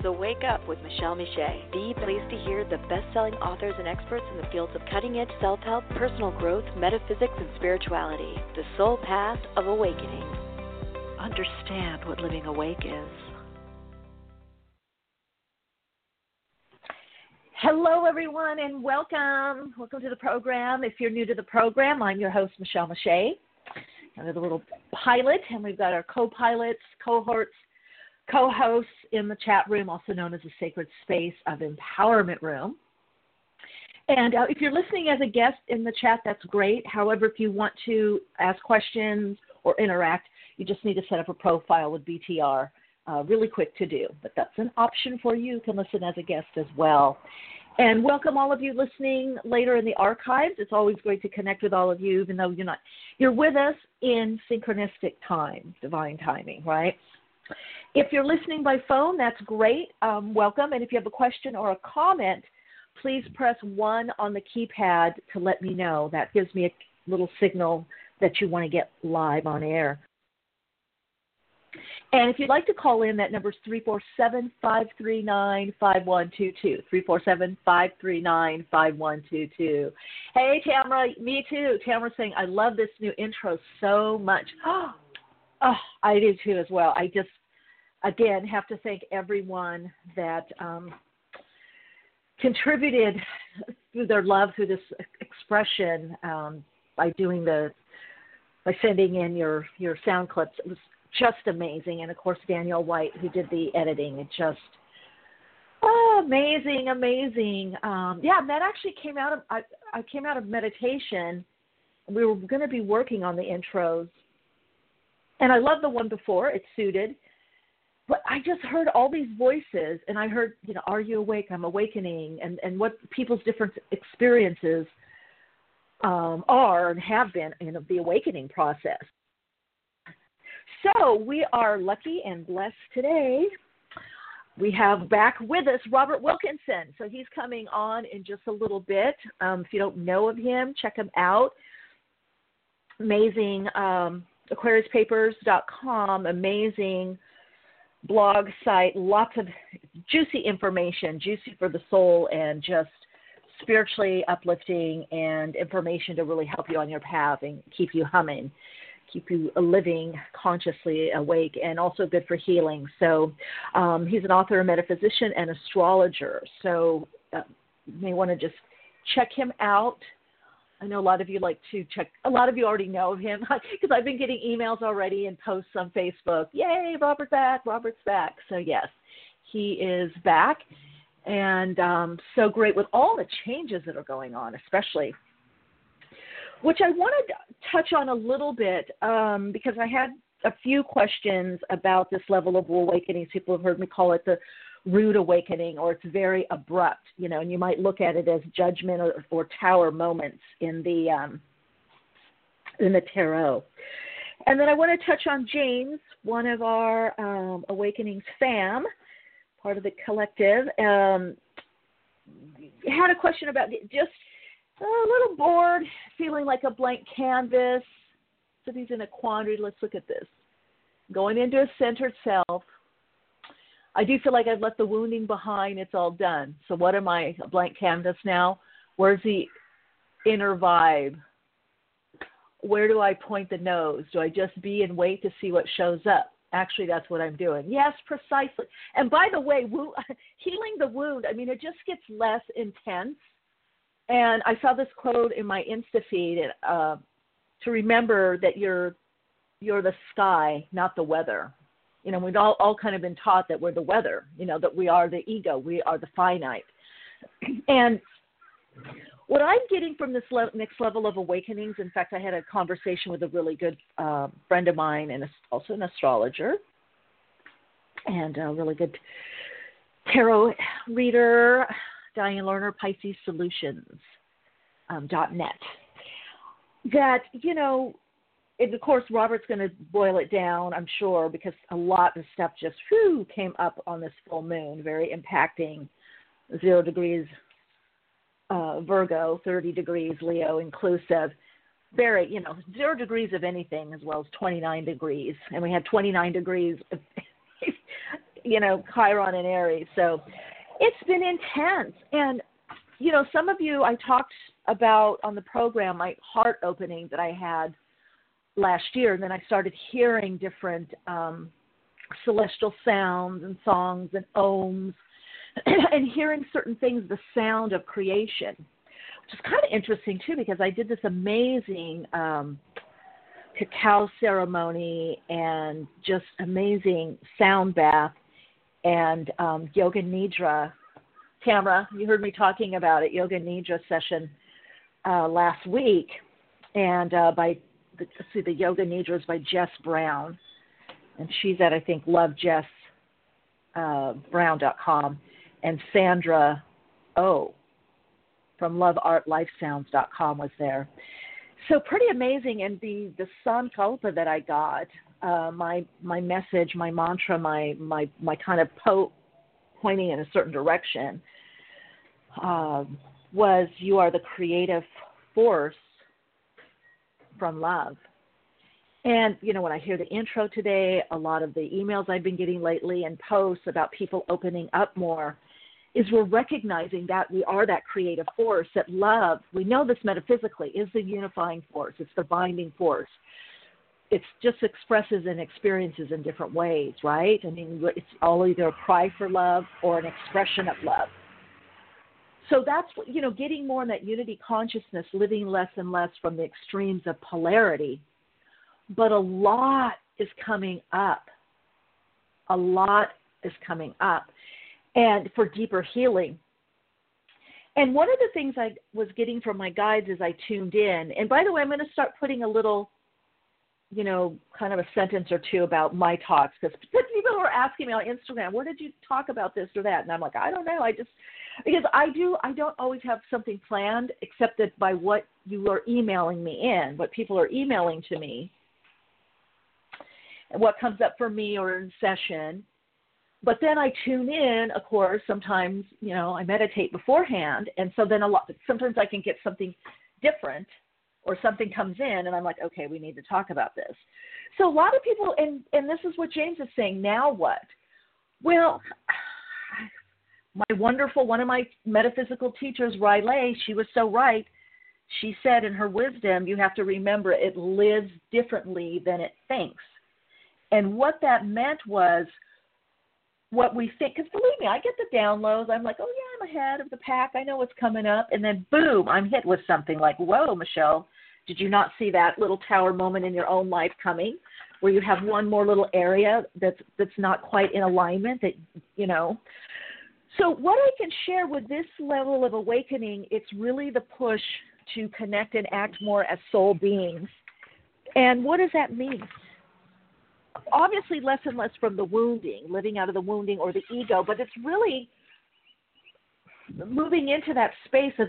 So wake up with Michele Meiche, the place to hear the best-selling authors and experts in the fields of cutting-edge self-help, personal growth, metaphysics, and spirituality. The soul path of awakening. Understand what living awake is. Hello, everyone, and welcome. Welcome to the program. If you're new to the program, I'm your host, Michele Meiche. I'm the little pilot, and we've got our co pilots, cohorts, co hosts in the chat room, also known as the Sacred Space of Empowerment Room. And uh, if you're listening as a guest in the chat, that's great. However, if you want to ask questions or interact, you just need to set up a profile with BTR uh, really quick to do, but that's an option for you. You can listen as a guest as well. And welcome all of you listening later in the archives. It's always great to connect with all of you, even though you're not you're with us in synchronistic time, divine timing, right? If you're listening by phone, that's great. Um, welcome. And if you have a question or a comment, please press one on the keypad to let me know. That gives me a little signal that you want to get live on air. And if you'd like to call in, that number is 347 539 5122. 347 539 5122. Hey, Tamara, me too. Tamara's saying, I love this new intro so much. Oh, I do too as well. I just, again, have to thank everyone that um, contributed through their love through this expression um, by doing the by sending in your your sound clips. It was just amazing. And of course, Daniel White, who did the editing, it just oh, amazing, amazing. Um, yeah, that actually came out of I, I came out of meditation. We were going to be working on the intros, and I love the one before. It suited. But I just heard all these voices, and I heard, you know, "Are you awake? I'm awakening," and and what people's different experiences um, are and have been in the awakening process. So we are lucky and blessed today. We have back with us Robert Wilkinson. So he's coming on in just a little bit. Um, if you don't know of him, check him out. Amazing um, AquariusPapers.com, amazing blog site, lots of juicy information, juicy for the soul, and just spiritually uplifting and information to really help you on your path and keep you humming keep you living consciously awake and also good for healing. So um, he's an author, a metaphysician, and astrologer. So uh, you may want to just check him out. I know a lot of you like to check. A lot of you already know of him because I've been getting emails already and posts on Facebook. Yay, Robert's back! Robert's back. So yes, he is back, and um, so great with all the changes that are going on, especially which I want to touch on a little bit um, because I had a few questions about this level of awakening. People have heard me call it the rude awakening, or it's very abrupt, you know, and you might look at it as judgment or, or tower moments in the um, in the tarot. And then I want to touch on James, one of our um, Awakenings fam, part of the collective. Um, had a question about just a little bored, feeling like a blank canvas. So he's in a quandary. Let's look at this. Going into a centered self. I do feel like I've left the wounding behind. It's all done. So what am I? A blank canvas now? Where's the inner vibe? Where do I point the nose? Do I just be and wait to see what shows up? Actually, that's what I'm doing. Yes, precisely. And by the way, wo- healing the wound, I mean, it just gets less intense and I saw this quote in my Insta feed uh, to remember that you're you're the sky, not the weather. You know, we've all, all kind of been taught that we're the weather. You know, that we are the ego, we are the finite. And what I'm getting from this le- next level of awakenings, in fact, I had a conversation with a really good uh, friend of mine and also an astrologer and a really good tarot reader, Diane Lerner, Pisces Solutions um, .net. That you know, and of course, Robert's going to boil it down, I'm sure, because a lot of stuff just whew, came up on this full moon, very impacting. Zero degrees uh, Virgo, 30 degrees Leo inclusive. Very, you know, zero degrees of anything as well as 29 degrees. And we had 29 degrees, you know, Chiron and Aries. So it's been intense. And, you know, some of you, I talked about on the program my heart opening that I had last year. And then I started hearing different um, celestial sounds and songs and ohms and hearing certain things, the sound of creation, which is kind of interesting too, because I did this amazing um, cacao ceremony and just amazing sound bath and um, yoga nidra. Tamara, you heard me talking about it, yoga nidra session uh, last week, and uh, by the, see the yoga nidra is by Jess Brown, and she's at I think lovejess uh, and Sandra O from loveartlifesounds.com was there. So pretty amazing. And the the sankalpa that I got, uh, my my message, my mantra, my my my kind of po- pointing in a certain direction, uh, was you are the creative force from love. And you know, when I hear the intro today, a lot of the emails I've been getting lately and posts about people opening up more is we're recognizing that we are that creative force, that love, we know this metaphysically, is the unifying force, it's the binding force. It just expresses and experiences in different ways, right? I mean, it's all either a cry for love or an expression of love. So that's you know, getting more in that unity consciousness, living less and less from the extremes of polarity. But a lot is coming up. A lot is coming up and for deeper healing. And one of the things I was getting from my guides as I tuned in, and by the way, I'm going to start putting a little, you know, kind of a sentence or two about my talks because people were asking me on Instagram, where did you talk about this or that? And I'm like, I don't know. I just, because I do, I don't always have something planned except that by what you are emailing me in, what people are emailing to me, and what comes up for me or in session but then I tune in, of course, sometimes, you know, I meditate beforehand. And so then a lot, sometimes I can get something different or something comes in and I'm like, okay, we need to talk about this. So a lot of people, and, and this is what James is saying, now what? Well, my wonderful, one of my metaphysical teachers, Riley, she was so right. She said in her wisdom, you have to remember it lives differently than it thinks. And what that meant was, what we think. Because believe me, I get the downloads. I'm like, oh yeah, I'm ahead of the pack. I know what's coming up, and then boom, I'm hit with something like, whoa, Michele, did you not see that little tower moment in your own life coming, where you have one more little area that's that's not quite in alignment? That you know. So what I can share with this level of awakening, it's really the push to connect and act more as soul beings. And what does that mean? obviously less and less from the wounding, living out of the wounding or the ego, but it's really moving into that space of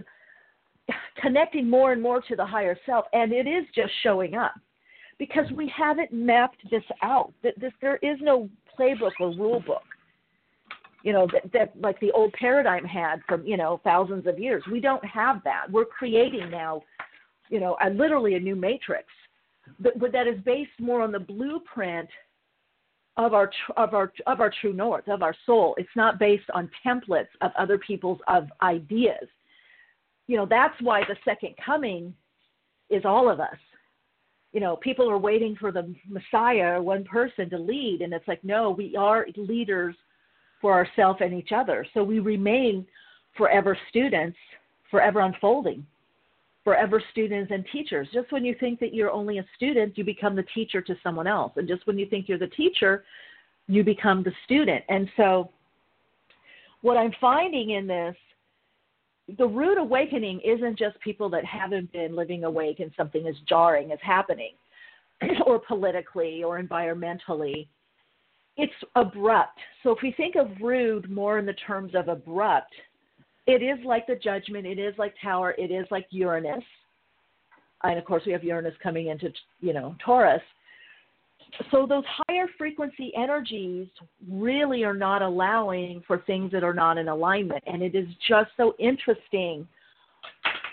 connecting more and more to the higher self, and it is just showing up because we haven't mapped this out. This there is no playbook or rule book. You know that, that like the old paradigm had from you know thousands of years. We don't have that. We're creating now, you know, a, literally a new matrix but, that is based more on the blueprint of our of our of our true north of our soul. It's not based on templates of other people's of ideas. You know that's why the second coming is all of us. You know, people are waiting for the Messiah, one person to lead, and it's like, no, we are leaders for ourselves and each other. So we remain forever students, forever unfolding forever students and teachers. Just when you think that you're only a student, you become the teacher to someone else. And just when you think you're the teacher, you become the student. And so, what I'm finding in this the root awakening isn't just people that haven't been living awake and something is jarring is happening, or politically or environmentally. It's abrupt. So if we think of rude more in the terms of abrupt, it is like the judgment, it is like Tower, it is like Uranus. And of course, we have Uranus coming into, you know, Taurus. So those higher frequency energies really are not allowing for things that are not in alignment. And it is just so interesting.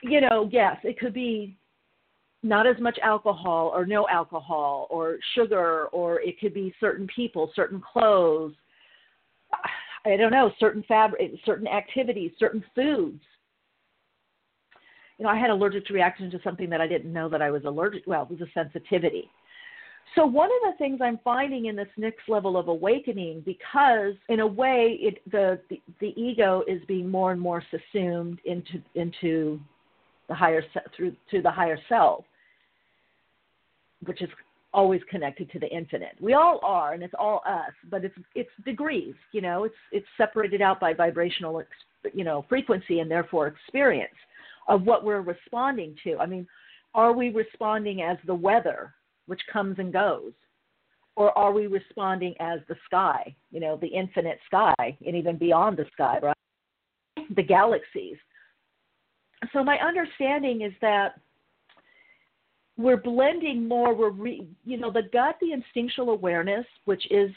You know, yes, it could be not as much alcohol or no alcohol or sugar, or it could be certain people, certain clothes. I don't know, certain fabric, certain activities, certain foods. You know, I had allergic reaction to something that I didn't know that I was allergic. Well, it was a sensitivity. So one of the things I'm finding in this next level of awakening, because in a way, it the the, the ego is being more and more subsumed into into the higher through to the higher self, which is always connected to the infinite. We all are, and it's all us, but it's it's degrees. You know, it's it's separated out by vibrational, you know, frequency and therefore experience of what we're responding to. I mean, are we responding as the weather, which comes and goes, or are we responding as the sky? You know, the infinite sky, and even beyond the sky, right? The galaxies. So my understanding is that we're blending more. We're re, you know the gut, the instinctual awareness, which is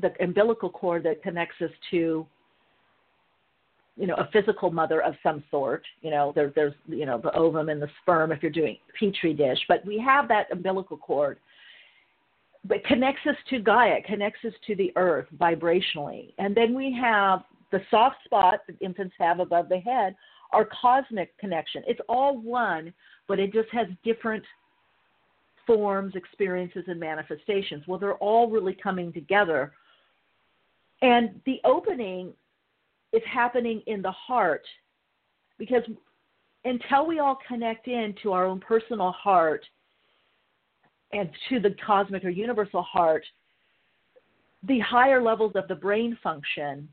the umbilical cord that connects us to you know a physical mother of some sort. You know there, there's you know the ovum and the sperm if you're doing petri dish, but we have that umbilical cord. But connects us to Gaia, connects us to the earth vibrationally, and then we have the soft spot that infants have above the head, our cosmic connection. It's all one, but it just has different forms, experiences, and manifestations. Well, they're all really coming together. And the opening is happening in the heart because until we all connect in to our own personal heart and to the cosmic or universal heart, the higher levels of the brain function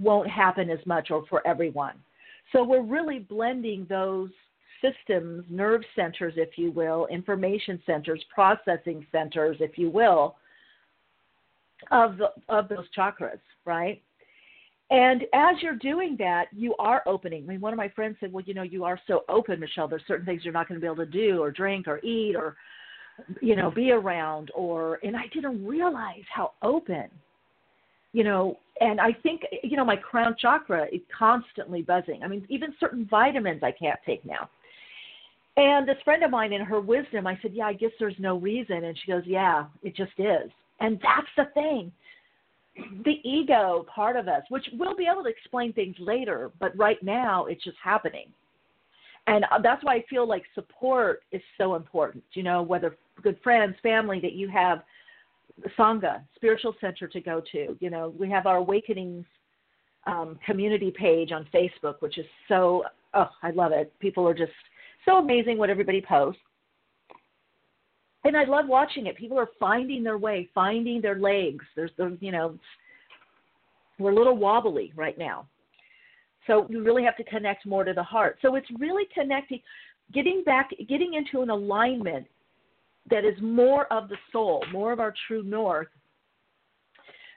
won't happen as much or for everyone. So we're really blending those systems, nerve centers, if you will, information centers, processing centers, if you will, of the, of those chakras, right? And as you're doing that, you are opening. I mean, one of my friends said, "Well, you know, you are so open, Michele. There's certain things you're not going to be able to do, or drink, or eat, or you know, be around." Or, and I didn't realize how open, you know. And I think, you know, my crown chakra is constantly buzzing. I mean, even certain vitamins I can't take now. And this friend of mine, in her wisdom, I said, Yeah, I guess there's no reason. And she goes, Yeah, it just is. And that's the thing. The ego part of us, which we'll be able to explain things later, but right now it's just happening. And uh, that's why I feel like support is so important. You know, whether good friends, family that you have, Sangha, spiritual center to go to. You know, we have our Awakenings um, community page on Facebook, which is so, oh, I love it. People are just so amazing what everybody posts. And I love watching it. People are finding their way, finding their legs. There's the, you know, we're a little wobbly right now. So you really have to connect more to the heart. So it's really connecting, getting back, getting into an alignment that is more of the soul, more of our true north.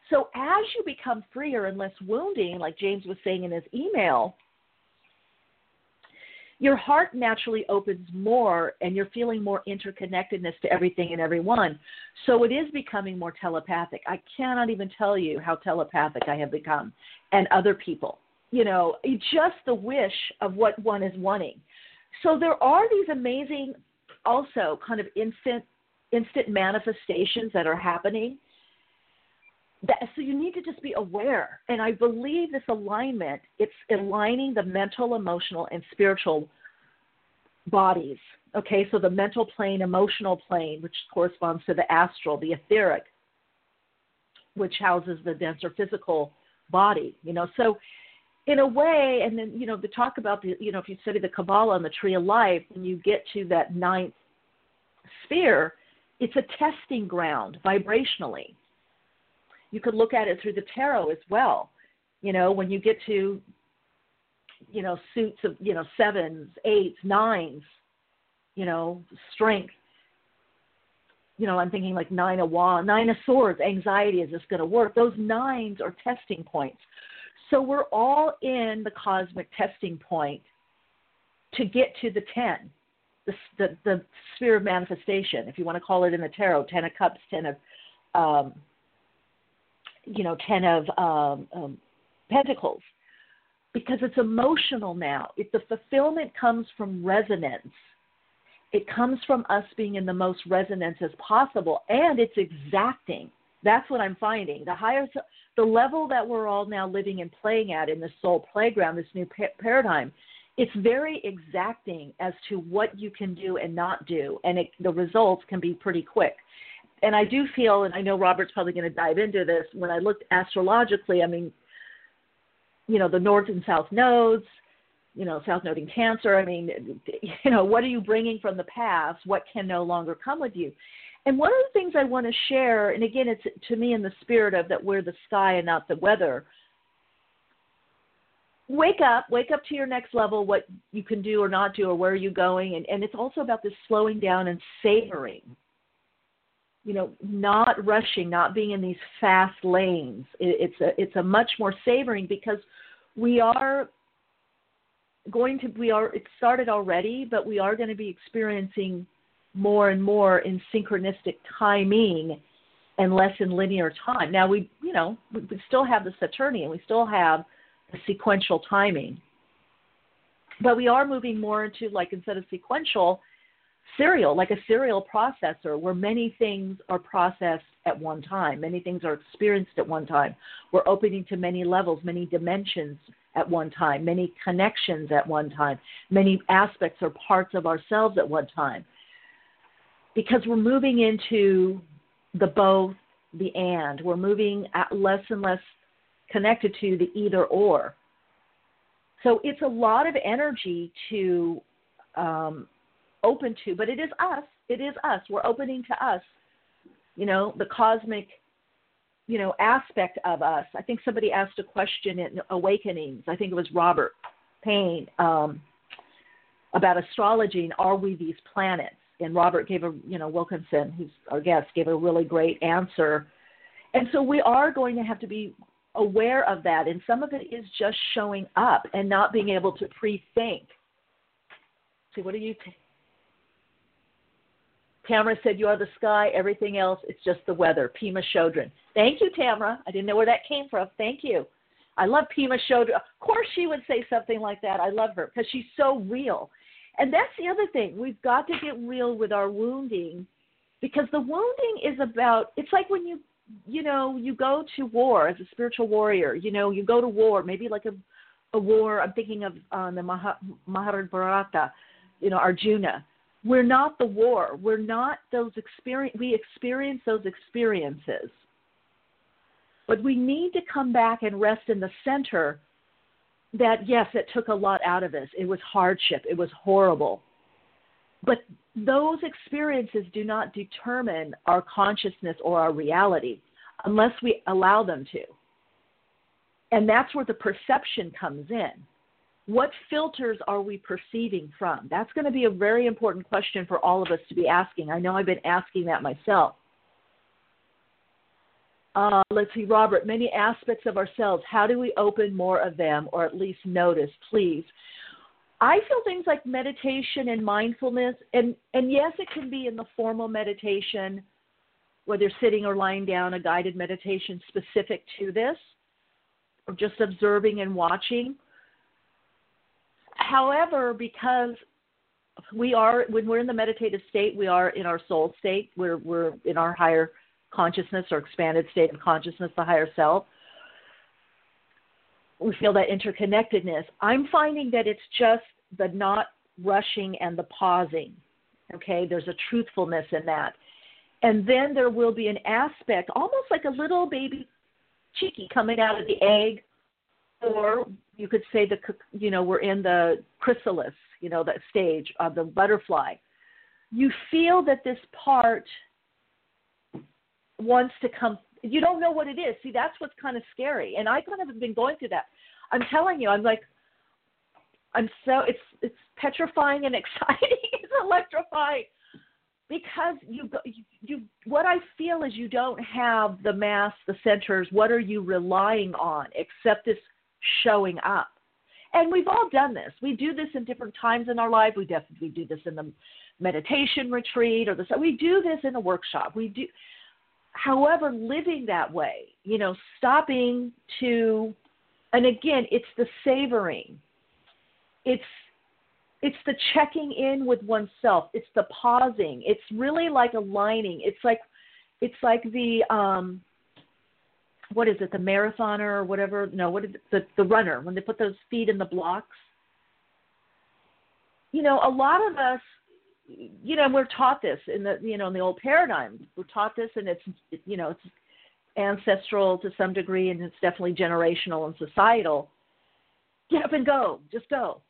So as you become freer and less wounding, like James was saying in his email, your heart naturally opens more and you're feeling more interconnectedness to everything and everyone. So it is becoming more telepathic. I cannot even tell you how telepathic I have become and other people. You know, just the wish of what one is wanting. So there are these amazing also kind of instant instant manifestations that are happening that, so you need to just be aware. And I believe this alignment, it's aligning the mental, emotional, and spiritual bodies. Okay, so the mental plane, emotional plane, which corresponds to the astral, the etheric, which houses the denser physical body. You know, so in a way, and then you know, the talk about the, you know, if you study the Kabbalah and the Tree of Life, when you get to that ninth sphere, it's a testing ground vibrationally you could look at it through the tarot as well. You know, when you get to you know, suits of, you know, sevens, eights, nines, you know, strength. You know, I'm thinking like nine of wands, nine of swords, anxiety, is this going to work? Those nines are testing points. So we're all in the cosmic testing point to get to the 10, the, the, the sphere of manifestation, if you want to call it in the tarot, 10 of cups, 10 of, um, you know, 10 of um, um, pentacles because it's emotional now. If the fulfillment comes from resonance, it comes from us being in the most resonance as possible, and it's exacting. That's what I'm finding. The higher, the level that we're all now living and playing at in this soul playground, this new pa- paradigm, it's very exacting as to what you can do and not do, and it, the results can be pretty quick. And I do feel, and I know Robert's probably going to dive into this. When I looked astrologically, I mean, you know, the north and south nodes, you know, south node in Cancer. I mean, you know, what are you bringing from the past? What can no longer come with you? And one of the things I want to share, and again, it's to me in the spirit of that we're the sky and not the weather. Wake up, wake up to your next level, what you can do or not do, or where are you going. And, and it's also about this slowing down and savoring you know, not rushing, not being in these fast lanes. It, it's a it's a much more savoring because we are going to we are it started already, but we are going to be experiencing more and more in synchronistic timing and less in linear time. Now we you know we, we still have the Saturnian, we still have the sequential timing, but we are moving more into like instead of sequential serial, like a serial processor, where many things are processed at one time, many things are experienced at one time. We're opening to many levels, many dimensions at one time, many connections at one time, many aspects or parts of ourselves at one time. Because we're moving into the both, the and. We're moving less and less connected to the either or. So it's a lot of energy to um, open to, but it is us. It is us. We're opening to us. You know, the cosmic, you know, aspect of us. I think somebody asked a question in Awakenings. I think it was Robert Payne um, about astrology and are we these planets? And Robert gave a, you know, Wilkinson, who's our guest, gave a really great answer. And so we are going to have to be aware of that. And some of it is just showing up and not being able to pre think. See, what do you think? Tamara said, You are the sky, everything else, it's just the weather. Pema Chödrön. Thank you, Tamara. I didn't know where that came from. Thank you. I love Pema Chödrön. Of course, she would say something like that. I love her because she's so real. And that's the other thing. We've got to get real with our wounding because the wounding is about, it's like when you, you know, you go to war as a spiritual warrior, you know, you go to war, maybe like a, a war, I'm thinking of uh, the Mahabharata, you know, Arjuna we're not the war. We're not those experience. We experience those experiences, but we need to come back and rest in the center. That yes, it took a lot out of us. It was hardship. It was horrible, but those experiences do not determine our consciousness or our reality unless we allow them to. And that's where the perception comes in what filters are we perceiving from? That's going to be a very important question for all of us to be asking. I know I've been asking that myself. Uh, let's see, Robert, many aspects of ourselves. How do we open more of them or at least notice, please? I feel things like meditation and mindfulness, and, and yes, it can be in the formal meditation, whether sitting or lying down, a guided meditation specific to this, or just observing and watching However, because we are when we're in the meditative state, we are in our soul state. We're we're in our higher consciousness or expanded state of consciousness, the higher self. We feel that interconnectedness. I'm finding that it's just the not rushing and the pausing. Okay, there's a truthfulness in that. And then there will be an aspect, almost like a little baby cheeky coming out of the egg, or you could say the you know we're in the chrysalis, you know that stage of the butterfly. You feel that this part wants to come. You don't know what it is. See, that's what's kind of scary. And I kind of have been going through that. I'm telling you, I'm like, I'm so it's it's petrifying and exciting. it's electrifying because you you what I feel is you don't have the mass, the centers. What are you relying on except this showing up? And we've all done this. We do this in different times in our life. We definitely do this in the meditation retreat or the we do this in a workshop. We do however living that way, you know, stopping to and again, it's the savoring. It's it's the checking in with oneself. It's the pausing. It's really like aligning. It's like it's like the um what is it, the marathoner or whatever? No, what is it? the the runner when they put those feet in the blocks. You know, a lot of us, you know, we're taught this in the you know in the old paradigm. We're taught this, and it's you know it's ancestral to some degree, and it's definitely generational and societal. Get up and go, just go.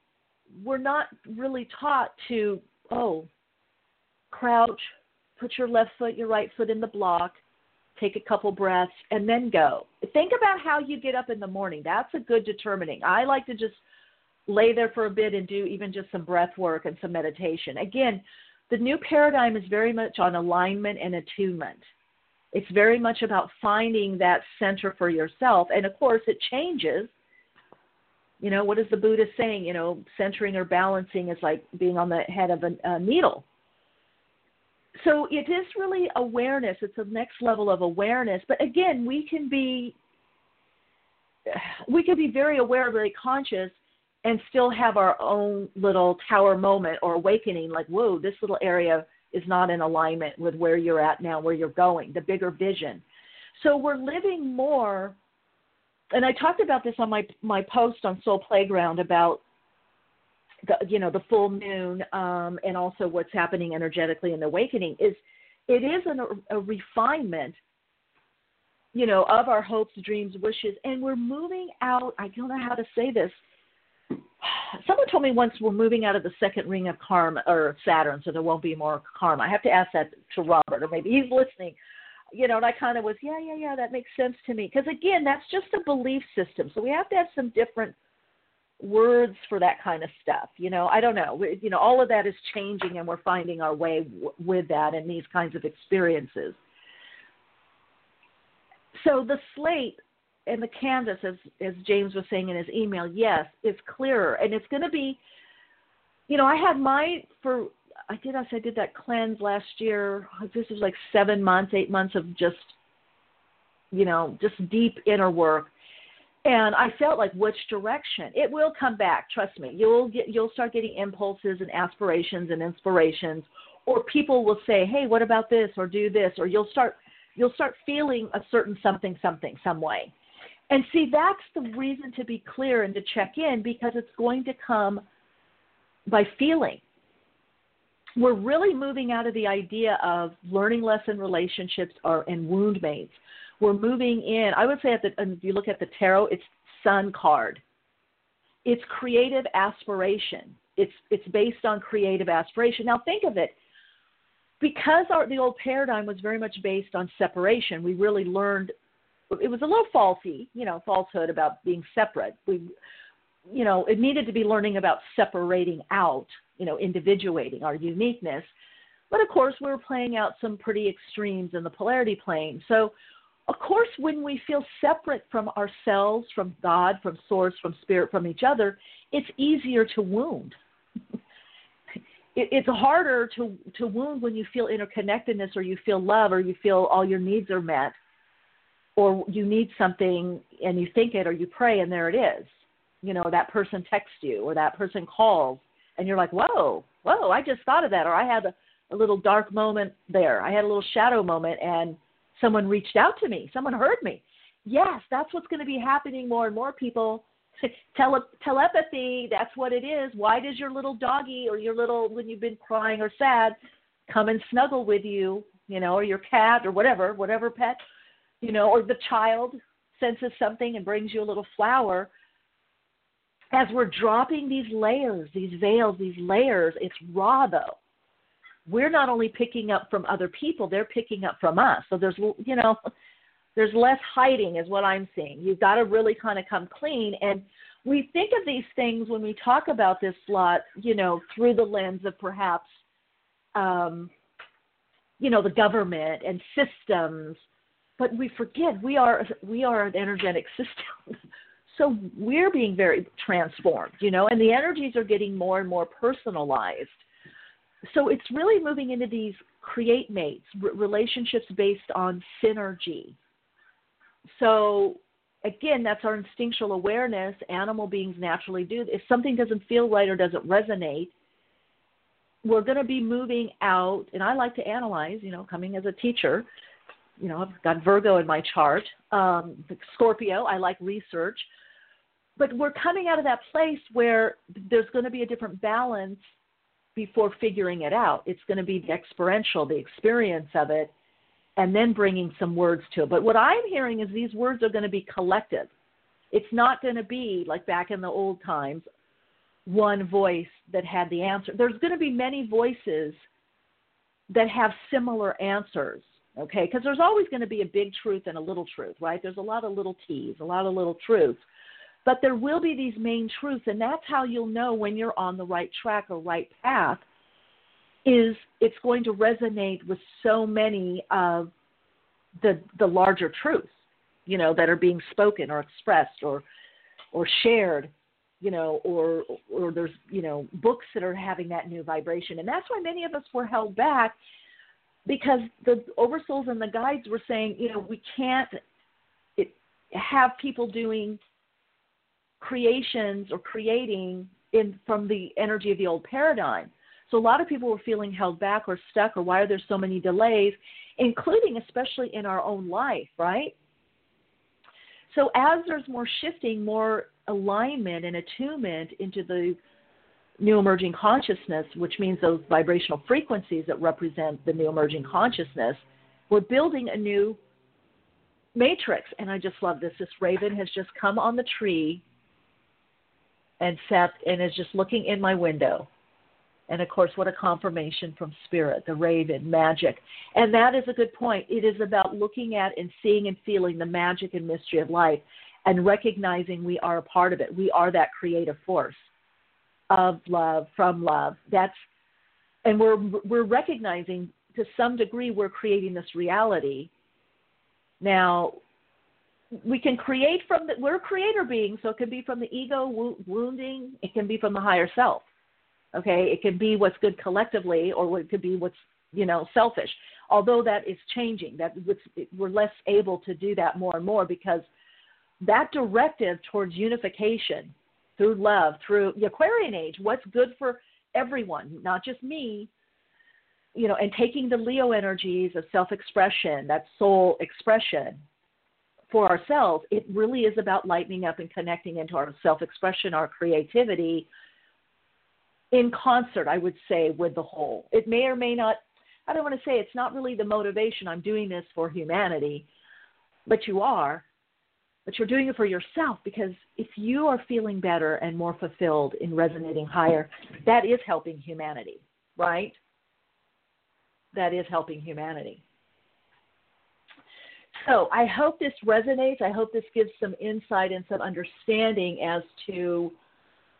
We're not really taught to oh, crouch, put your left foot, your right foot in the block, take a couple breaths, and then go. Think about how you get up in the morning. That's a good determining. I like to just lay there for a bit and do even just some breath work and some meditation. Again, the new paradigm is very much on alignment and attunement. It's very much about finding that center for yourself. And of course, it changes. You know, what is the Buddha saying? You know, centering or balancing is like being on the head of a, a needle so it is really awareness. It's a next level of awareness. But again, we can be we can be very aware, very conscious, and still have our own little tower moment or awakening. Like, whoa, this little area is not in alignment with where you're at now, where you're going, the bigger vision. So we're living more. And I talked about this on my my post on Soul Playground about the you know the full moon um, and also what's happening energetically in the awakening is it is an, a refinement you know of our hopes dreams wishes and we're moving out i don't know how to say this. Someone told me once we're moving out of the second ring of karma or saturn so there won't be more karma. I have to ask that to robert or maybe he's listening. You know and i kind of was yeah yeah yeah that makes sense to me. Because again that's just a belief system. So we have to have some different words for that kind of stuff. You know, I don't know. You know, all of that is changing, and we're finding our way w- with that and these kinds of experiences. So the slate and the canvas, as as James was saying in his email, yes, it's clearer, and it's going to be. You know, I had my for I did I did that cleanse last year. This was like seven months, eight months of just, you know, just deep inner work and I felt like which direction it will come back. Trust me, you'll get you'll start getting impulses and aspirations and inspirations, or people will say, "Hey, what about this?" or "Do this," or you'll start you'll start feeling a certain something something some way. And see, that's the reason to be clear and to check in because it's going to come by feeling. We're really moving out of the idea of learning lesson relationships or and wound mates we're moving in. I would say, at the, if you look at the tarot, it's Sun card. It's creative aspiration. It's it's based on creative aspiration. Now think of it. Because our, the old paradigm was very much based on separation, we really learned it was a little faulty, you know, falsehood about being separate. We, you know, it needed to be learning about separating out, you know, individuating our uniqueness. But of course, we were playing out some pretty extremes in the polarity plane. So of course, when we feel separate from ourselves, from God, from Source, from Spirit, from each other, it's easier to wound. it's harder to, to wound when you feel interconnectedness or you feel love or you feel all your needs are met or you need something and you think it or you pray and there it is. You know, that person texts you or that person calls and you're like, whoa, whoa, I just thought of that. Or I had a, a little dark moment there. I had a little shadow moment and someone reached out to me, someone heard me. Yes, that's what's going to be happening more and more people. Tele- telepathy, that's what it is. Why does your little doggy or your little, when you've been crying or sad, come and snuggle with you, you know, or your cat or whatever, whatever pet, you know, or the child senses something and brings you a little flower? As we're dropping these layers, these veils, these layers, it's raw though we're not only picking up from other people, they're picking up from us. So there's, you know, there's less hiding, is what I'm seeing. You've got to really kind of come clean. And we think of these things when we talk about this lot, you know, through the lens of perhaps, um, you know, the government and systems, but we forget we are we are an energetic system. so we're being very transformed, you know, and the energies are getting more and more personalized. So it's really moving into these create mates, r- relationships based on synergy. So again, that's our instinctual awareness. Animal beings naturally do. If something doesn't feel right or doesn't resonate, we're going to be moving out. And I like to analyze, you know, coming as a teacher. You know, I've got Virgo in my chart, um, Scorpio. I like research. But we're coming out of that place where there's going to be a different balance before figuring it out. It's going to be the experiential, the experience of it and then bringing some words to it. But what I'm hearing is these words are going to be collective. It's not going to be like back in the old times, one voice that had the answer. There's going to be many voices that have similar answers, okay? Because there's always going to be a big truth and a little truth, right? There's a lot of little T's, a lot of little truths. But there will be these main truths, and that's how you'll know when you're on the right track or right path is it's going to resonate with so many of the the larger truths, you know, that are being spoken or expressed or or shared, you know, or or there's you know books that are having that new vibration, and that's why many of us were held back because the oversouls and the guides were saying, you know, we can't it, have people doing creations or creating in from the energy of the old paradigm so a lot of people were feeling held back or stuck, or why are there so many delays, including especially in our own life, right? So as there's more shifting, more alignment and attunement into the new emerging consciousness, which means those vibrational frequencies that represent the new emerging consciousness, we're building a new matrix. And I just love this. This raven has just come on the tree and sat and is just looking in my window. And of course, what a confirmation from spirit, the raven, magic. And that is a good point. It is about looking at and seeing and feeling the magic and mystery of life and recognizing we are a part of it. We are that creative force of love, from love. That's and we're we're recognizing to some degree we're creating this reality. Now, we can create from the we're creator beings, so it can be from the ego wo- wounding, it can be from the higher self. Okay, it can be what's good collectively, or it could be what's you know selfish. Although that is changing, that we're less able to do that more and more because that directive towards unification through love, through the Aquarian age, what's good for everyone, not just me, you know, and taking the Leo energies of self expression, that soul expression for ourselves, it really is about lightening up and connecting into our self expression, our creativity, in concert, I would say, with the whole. It may or may not, I don't want to say it's not really the motivation, I'm doing this for humanity, but you are. But you're doing it for yourself because if you are feeling better and more fulfilled in resonating higher, that is helping humanity, right? That is helping humanity. So I hope this resonates. I hope this gives some insight and some understanding as to,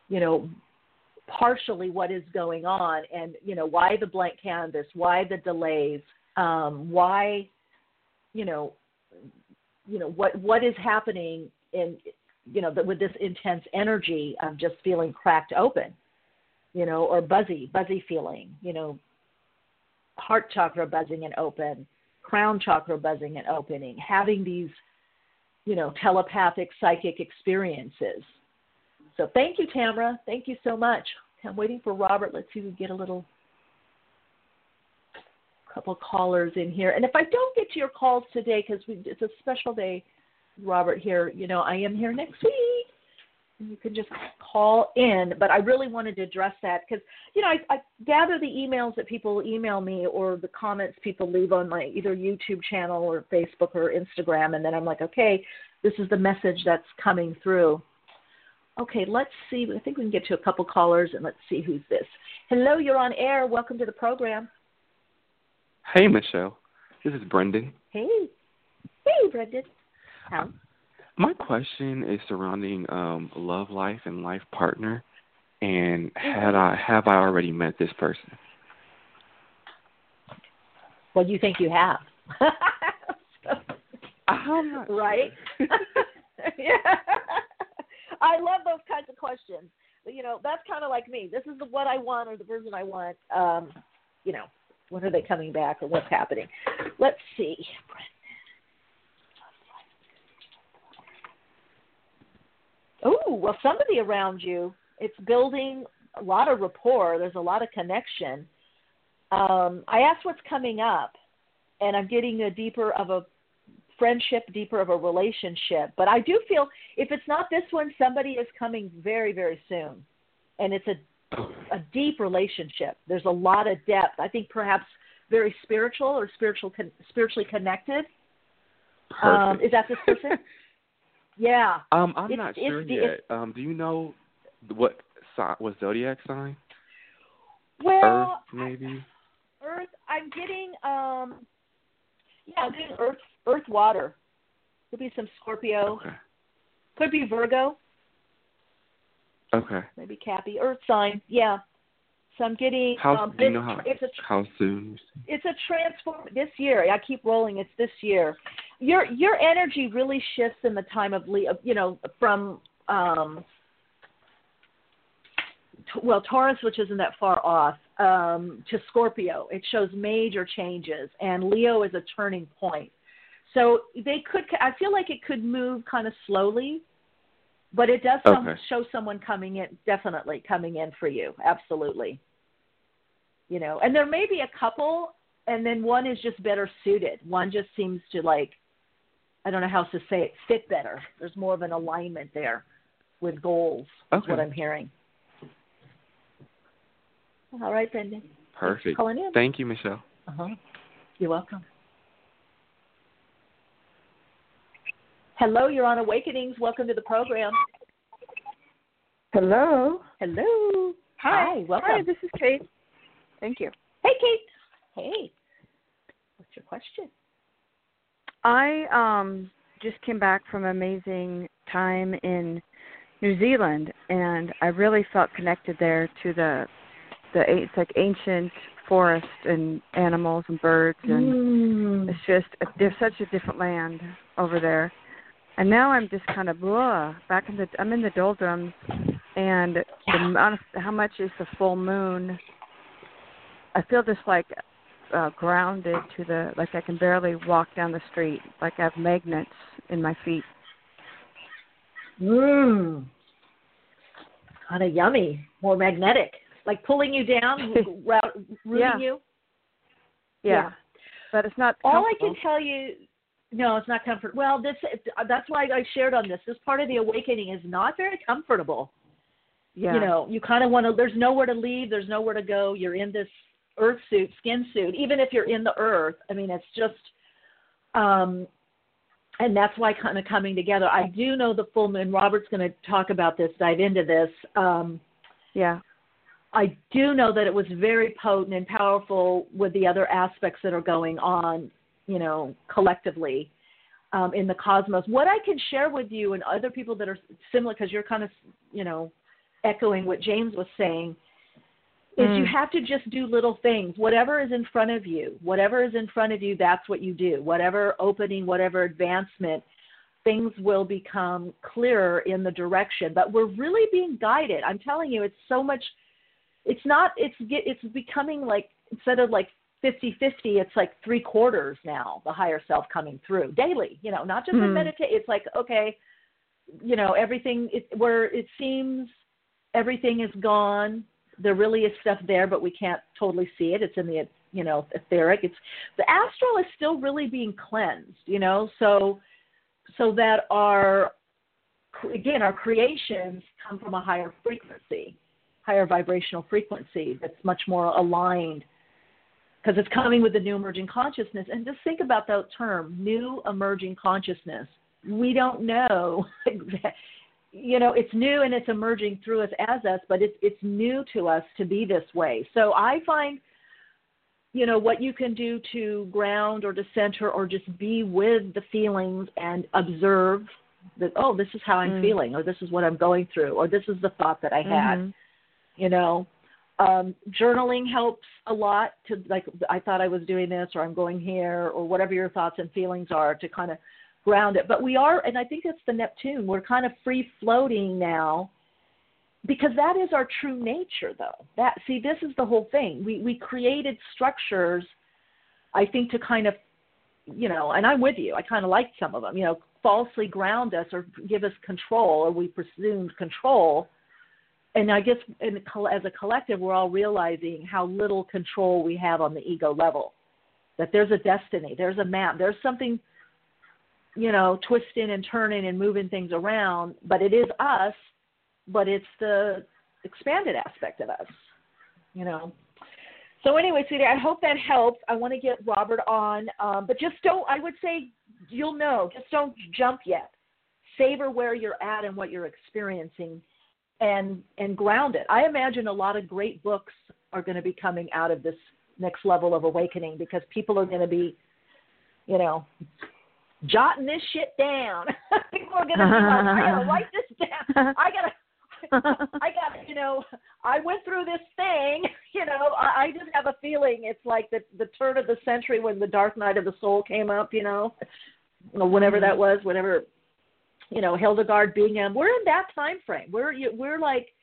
you know, partially what is going on and you know why the blank canvas why the delays um, why you know you know what what is happening in you know with this intense energy of just feeling cracked open you know or buzzy buzzy feeling you know heart chakra buzzing and open crown chakra buzzing and opening having these you know telepathic psychic experiences so thank you, Tamara. Thank you so much. I'm waiting for Robert. Let's see if we get a little couple callers in here. And if I don't get to your calls today, because it's a special day, Robert, here, you know, I am here next week. You can just call in. But I really wanted to address that because, you know, I, I gather the emails that people email me or the comments people leave on my either YouTube channel or Facebook or Instagram. And then I'm like, okay, this is the message that's coming through. Okay, let's see. I think we can get to a couple callers and let's see who's this. Hello, you're on air. Welcome to the program. Hey, Michele. This is Brendan. Hey. Hey, Brendan. How? My question is surrounding um, love life and life partner, and had I have I already met this person? Well, you think you have. I'm right? yeah. I love those kinds of questions. You know, that's kind of like me. This is the, what I want or the person I want. Um, you know, when are they coming back or what's happening? Let's see. Oh, well, somebody around you, it's building a lot of rapport. There's a lot of connection. Um, I asked what's coming up, and I'm getting a deeper of a friendship, deeper of a relationship. But I do feel if it's not this one, somebody is coming very, very soon, and it's a a deep relationship. There's a lot of depth. I think perhaps very spiritual or spiritual con- spiritually connected. Um, is that this person? Yeah. Um, I'm it's, not sure it's, yet. Um, do you know what what zodiac sign? Well, Earth, maybe. Earth. I'm getting um. Yeah, I'm getting Earth. Earth water. Could be some Scorpio. Okay. Could be Virgo. Okay. Maybe Cappy. Earth sign. Yeah. So I'm getting. How um, do you know how it's a how soon? it's a transform this year. I keep rolling. It's this year. Your your energy really shifts in the time of Leo. You know, from um, t- well Taurus, which isn't that far off, um, to Scorpio. It shows major changes, and Leo is a turning point. So they could. I feel like it could move kind of slowly, but it does some, show someone coming in. Definitely coming in for you. Absolutely. You know, and there may be a couple and then one is just better suited. One just seems to like I don't know how else to say it, fit better. There's more of an alignment there with goals. Is Okay. what I'm hearing. All right, Brendan. Perfect. calling in. Thank you, Michele. Uh-huh. You're welcome. Hello, you're on Awakenings. Welcome to the program. Hello. Hello. Hi. Hi. welcome. Hi, this is Kate. Thank you. Hey, Kate. Hey. What's your question? I um just came back from an amazing time in New Zealand and I really felt connected there to the the it's like ancient forest and animals and birds and Mm. it's just a, there's such a different land over there. And now I'm just kind of blah, back in the I'm in the doldrums and the amount of, how much is the full moon I feel just like uh, grounded to the like I can barely walk down the street. Like I have magnets in my feet. Mmm. Kind of yummy. More magnetic. Like pulling you down, route, rooting Yeah. you. Yeah. yeah. But it's not All I can tell you, no, it's not comfort. Well, this that's why I shared on this. This part of the awakening is not very comfortable. yeah. You know, you kind of want to. There's nowhere to leave. There's nowhere to go. You're in this earth suit, skin suit. Even if you're in the earth, I mean, it's just. Um, and that's why kind of coming together. I do know the full moon. Robert's going to talk about this, dive into this. Um, Yeah. I do know that it was very potent and powerful with the other aspects that are going on, you know, collectively um, in the cosmos. What I can share with you and other people that are similar, because you're kind of, you know, echoing what James was saying, is you Mm. have to just do little things. Whatever is in front of you, whatever is in front of you, that's what you do. Whatever opening, whatever advancement, things will become clearer in the direction. But we're really being guided. I'm telling you, it's so much. It's not. It's. It's becoming like instead of like 50-50, it's like three quarters now. The higher self coming through daily. You know, not just in Hmm. meditate. It's like okay, you know, everything. It, where it seems everything is gone. There really is stuff there, but we can't totally see it. It's in the you know etheric. It's the astral is still really being cleansed. You know, so so that our again our creations come from a higher frequency, higher vibrational frequency that's much more aligned because it's coming with the new emerging consciousness. And just think about that term, new emerging consciousness. We don't know. you know, it's new and it's emerging through us as us, but it's it's new to us to be this way. So I find you know what you can do to ground or to center or just be with the feelings and observe that oh this is how i'm Mm. feeling or this is what i'm going through or this is the thought that i had Mhm. you know um journaling helps a lot to like i thought i was doing this or i'm going here or whatever your thoughts and feelings are to kind of ground it. But we are and i think it's the neptune. We're kind of free floating now because that is our true nature though. That see this is the whole thing. We we created structures i think to kind of you know and i'm with you. I kind of like some of them you know falsely ground us or give us control or we presumed control. And i guess in, as a collective we're all realizing how little control we have on the ego level that there's a destiny there's a map there's something you know twisting and turning and moving things around but it is us but it's the expanded aspect of us, you know. So anyway, sweetie, I hope that helps. I want to get Robert on, um, but just don't. I would say you'll know. Just don't jump yet. Savor where you're at and what you're experiencing, and and ground it. I imagine a lot of great books are going to be coming out of this next level of awakening because people are going to be, you know, jotting this shit down. people are going to be like, I gotta write this down. I gotta. I got, you know, I went through this thing, you know, I, I just have a feeling it's like the the turn of the century when the Dark Night of the Soul came up, you know, whenever that mm-hmm. was, whenever, you know, Hildegard Bingen. We're in that time frame. We're you- we're like,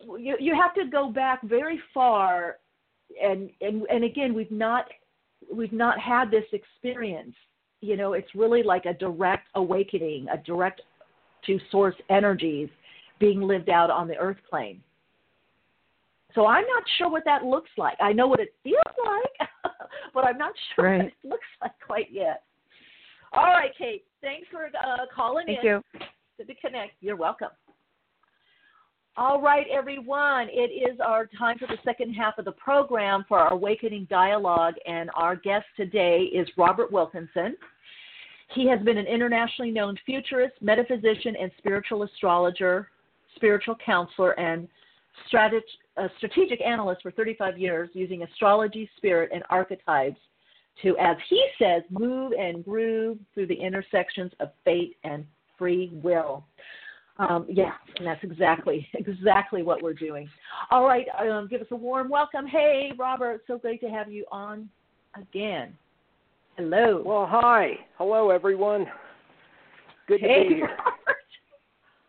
you you have to go back very far, and and and again, we've not we've not had this experience. You know, it's really like a direct awakening, a direct to source energies being lived out on the earth plane. So I'm not sure what that looks like. I know what it feels like, but I'm not sure what it looks like quite yet. All right, Kate. Thanks for uh, calling Thank in. Thank you. Good to connect. You're welcome. All right, everyone. It is our time for the second half of the program for our Awakening Dialogue, and our guest today is Robert Wilkinson. He has been an internationally known futurist, metaphysician, and spiritual astrologer, spiritual counselor, and strateg- uh, strategic analyst for 35 years using astrology, spirit, and archetypes to, as he says, move and groove through the intersections of fate and free will. Um, yeah, and that's exactly exactly what we're doing. All right, um, give us a warm welcome. Hey, Robert, so great to have you on again. Hello. Well, hi. Hello, everyone. Good to hey, be here. Robert.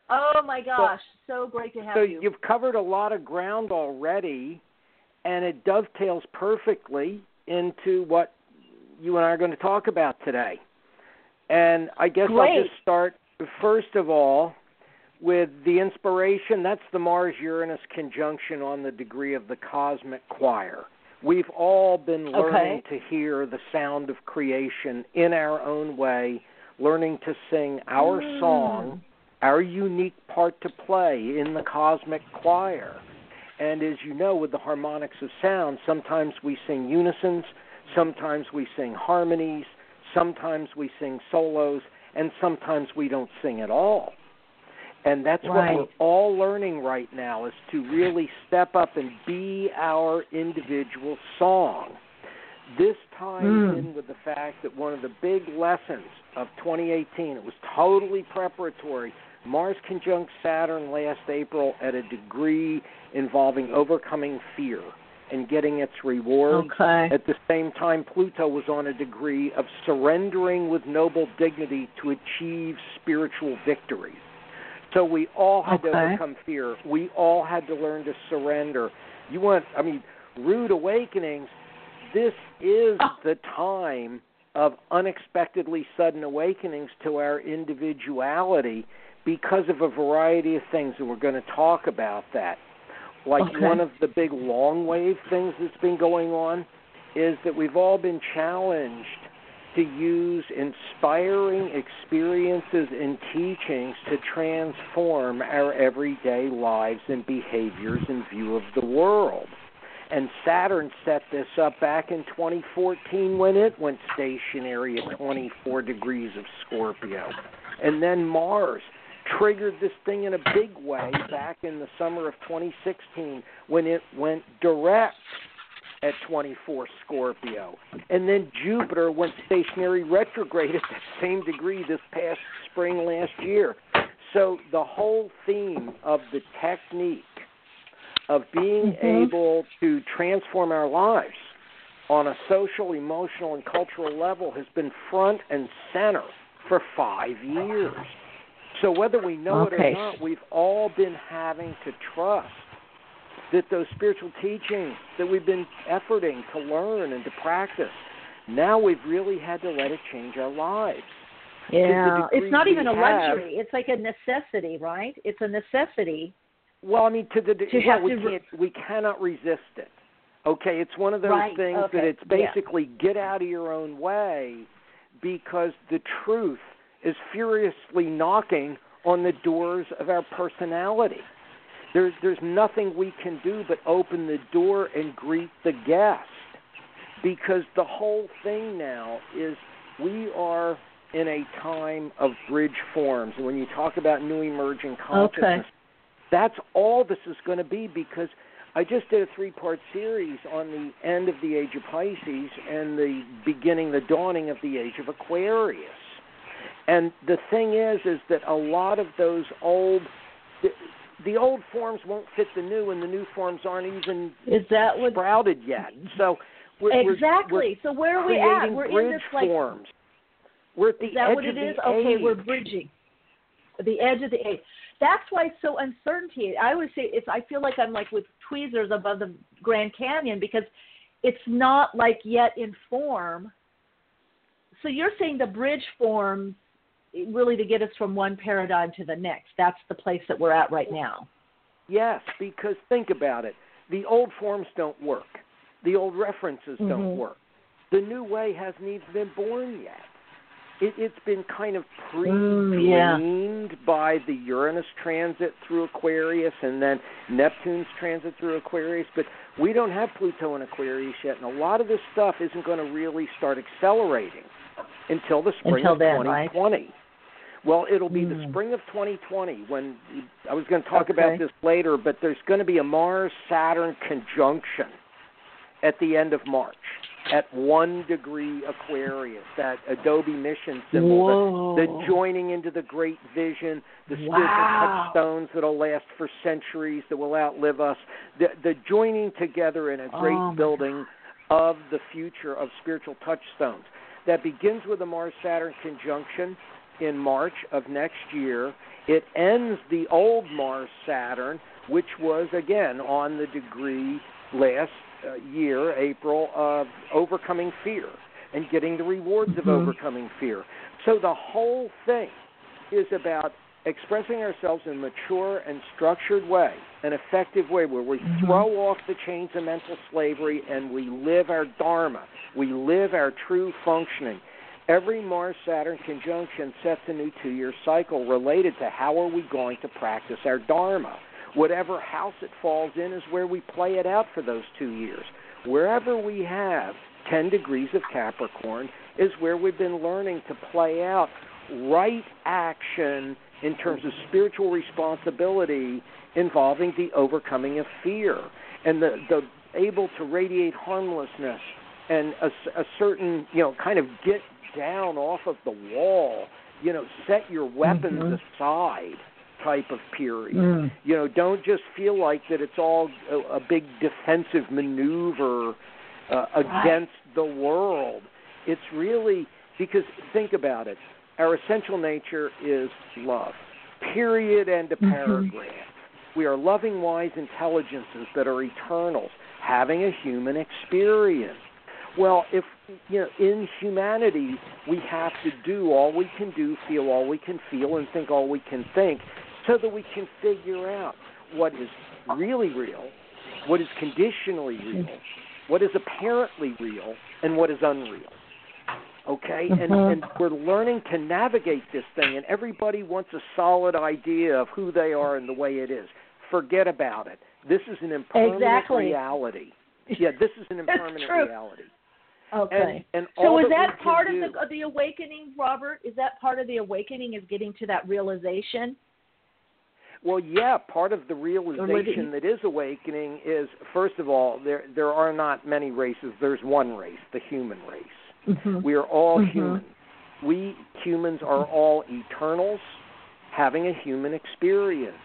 Oh my gosh, so great to have So you. So you've covered a lot of ground already, and it dovetails perfectly into what you and I are going to talk about today. And I guess I'll just start first of all with the inspiration. That's the Mars Uranus conjunction on the degree of the cosmic choir. We've all been learning to hear the sound of creation in our own way, learning to sing our Mm. song, our unique part to play in the cosmic choir. And as you know, with the harmonics of sound, sometimes we sing unisons, sometimes we sing harmonies, sometimes we sing solos, and sometimes we don't sing at all. And that's Right. what we're all learning right now is to really step up and be our individual song. This ties Mm. in with the fact that one of the big lessons of 2018, it was totally preparatory. Mars conjunct Saturn last April at a degree involving overcoming fear and getting its rewards. Okay. At the same time, Pluto was on a degree of surrendering with noble dignity to achieve spiritual victories. So we all had to overcome fear. We all had to learn to surrender. You want, I mean, rude awakenings. This is Oh. the time of unexpectedly sudden awakenings to our individuality because of a variety of things, and we're going to talk about that. Like Okay. one of the big long wave things that's been going on is that we've all been challenged to use inspiring experiences and teachings to transform our everyday lives and behaviors in view of the world. And Saturn set this up back in 2014 when it went stationary at 24 degrees of Scorpio. And then Mars triggered this thing in a big way back in the summer of 2016 when it went direct at 24 Scorpio. And then Jupiter went stationary retrograde at the same degree this past spring last year. So the whole theme of the technique of being Mhm. able to transform our lives on a social, emotional, and cultural level has been front and center for five years. So whether we know it or not, we've all been having to trust that those spiritual teachings that we've been efforting to learn and to practice, now we've really had to let it change our lives. Yeah, it's not even a have- luxury. It's like a necessity, right? It's a necessity. Well, I mean, to the de- To well, have we to can't we cannot resist it. Okay, it's one of those Right, things that okay, it's yeah. basically get out of your own way because the truth is furiously knocking on the doors of our personality. There's there's nothing we can do but open the door and greet the guest. Because the whole thing now is we are in a time of bridge forms. And when you talk about new emerging consciousness, that's all this is going to be because I just did a three part series on the end of the age of Pisces and the beginning, the dawning of the age of Aquarius. And the thing is, is that a lot of those old, the, old forms won't fit the new, and the new forms aren't even Is that what sprouted yet. So we're, we're- exactly? so where are we at? We're in this like forms. We're at the Is that edge what it is? Okay, age. we're bridging. The edge of the age. That's why it's so uncertainty. I always say it's I feel like I'm like with tweezers above the Grand Canyon because it's not like yet in form. So you're saying the bridge form really to get us from one paradigm to the next. That's the place that we're at right now. Yes, because think about it. The old forms don't work. The old references don't Mhm. work. The new way hasn't even been born yet. It, it's been kind of Mm, yeah. pre-dreamed by the Uranus transit through Aquarius and then Neptune's transit through Aquarius, but we don't have Pluto in Aquarius yet, and a lot of this stuff isn't going to really start accelerating until the spring Until of then, right? 2020. Well, it'll be the Mm. spring of 2020 when I was going to talk Okay. about this later, but there's going to be a Mars Saturn conjunction at the end of March at one degree Aquarius, that Adobe mission symbol, the, the joining into the great vision, the spiritual Wow. touchstones that'll last for centuries, that will outlive us, the, the joining together in a great Oh, building of the future of spiritual touchstones. That begins with a Mars Saturn conjunction in March of next year. It ends the old Mars Saturn, which was again on the degree last uh, year, April, of overcoming fear and getting the rewards of Mhm. overcoming fear. So the whole thing is about expressing ourselves in a mature and structured way, an effective way where we Mhm. throw off the chains of mental slavery and we live our dharma. We live our true functioning. Every Mars Saturn conjunction sets a new two year cycle related to how are we going to practice our dharma. Whatever house it falls in is where we play it out for those two years. Wherever we have 10 degrees of Capricorn is where we've been learning to play out right action in terms of spiritual responsibility involving the overcoming of fear and the, the able to radiate harmlessness and a, a certain, you know, kind of get down off of the wall, you know, set your weapons Mhm. aside type of period. Mm. You know, don't just feel like that it's all a, a big defensive maneuver uh, against the world. It's really because think about it. Our essential nature is love. Period and a Mhm. paragraph. We are loving, wise intelligences that are eternals, having a human experience. Well, if you know, in humanity, we have to do all we can do, feel all we can feel, and think all we can think, so that we can figure out what is really real, what is conditionally real, what is apparently real, and what is unreal. Okay, and, Mhm. and we're learning to navigate this thing, and everybody wants a solid idea of who they are and the way it is. Forget about it. This is an impermanent Exactly. reality. Yeah, this is an impermanent reality. Okay. And, and so is that, that part do, of the the awakening, Robert? Is that part of the awakening is getting to that realization? Well, yeah, part of the realization that is awakening is first of all, there there are not many races. There's one race, the human race. Mm-hmm. We are all Mhm. human. We humans are all eternals having a human experience.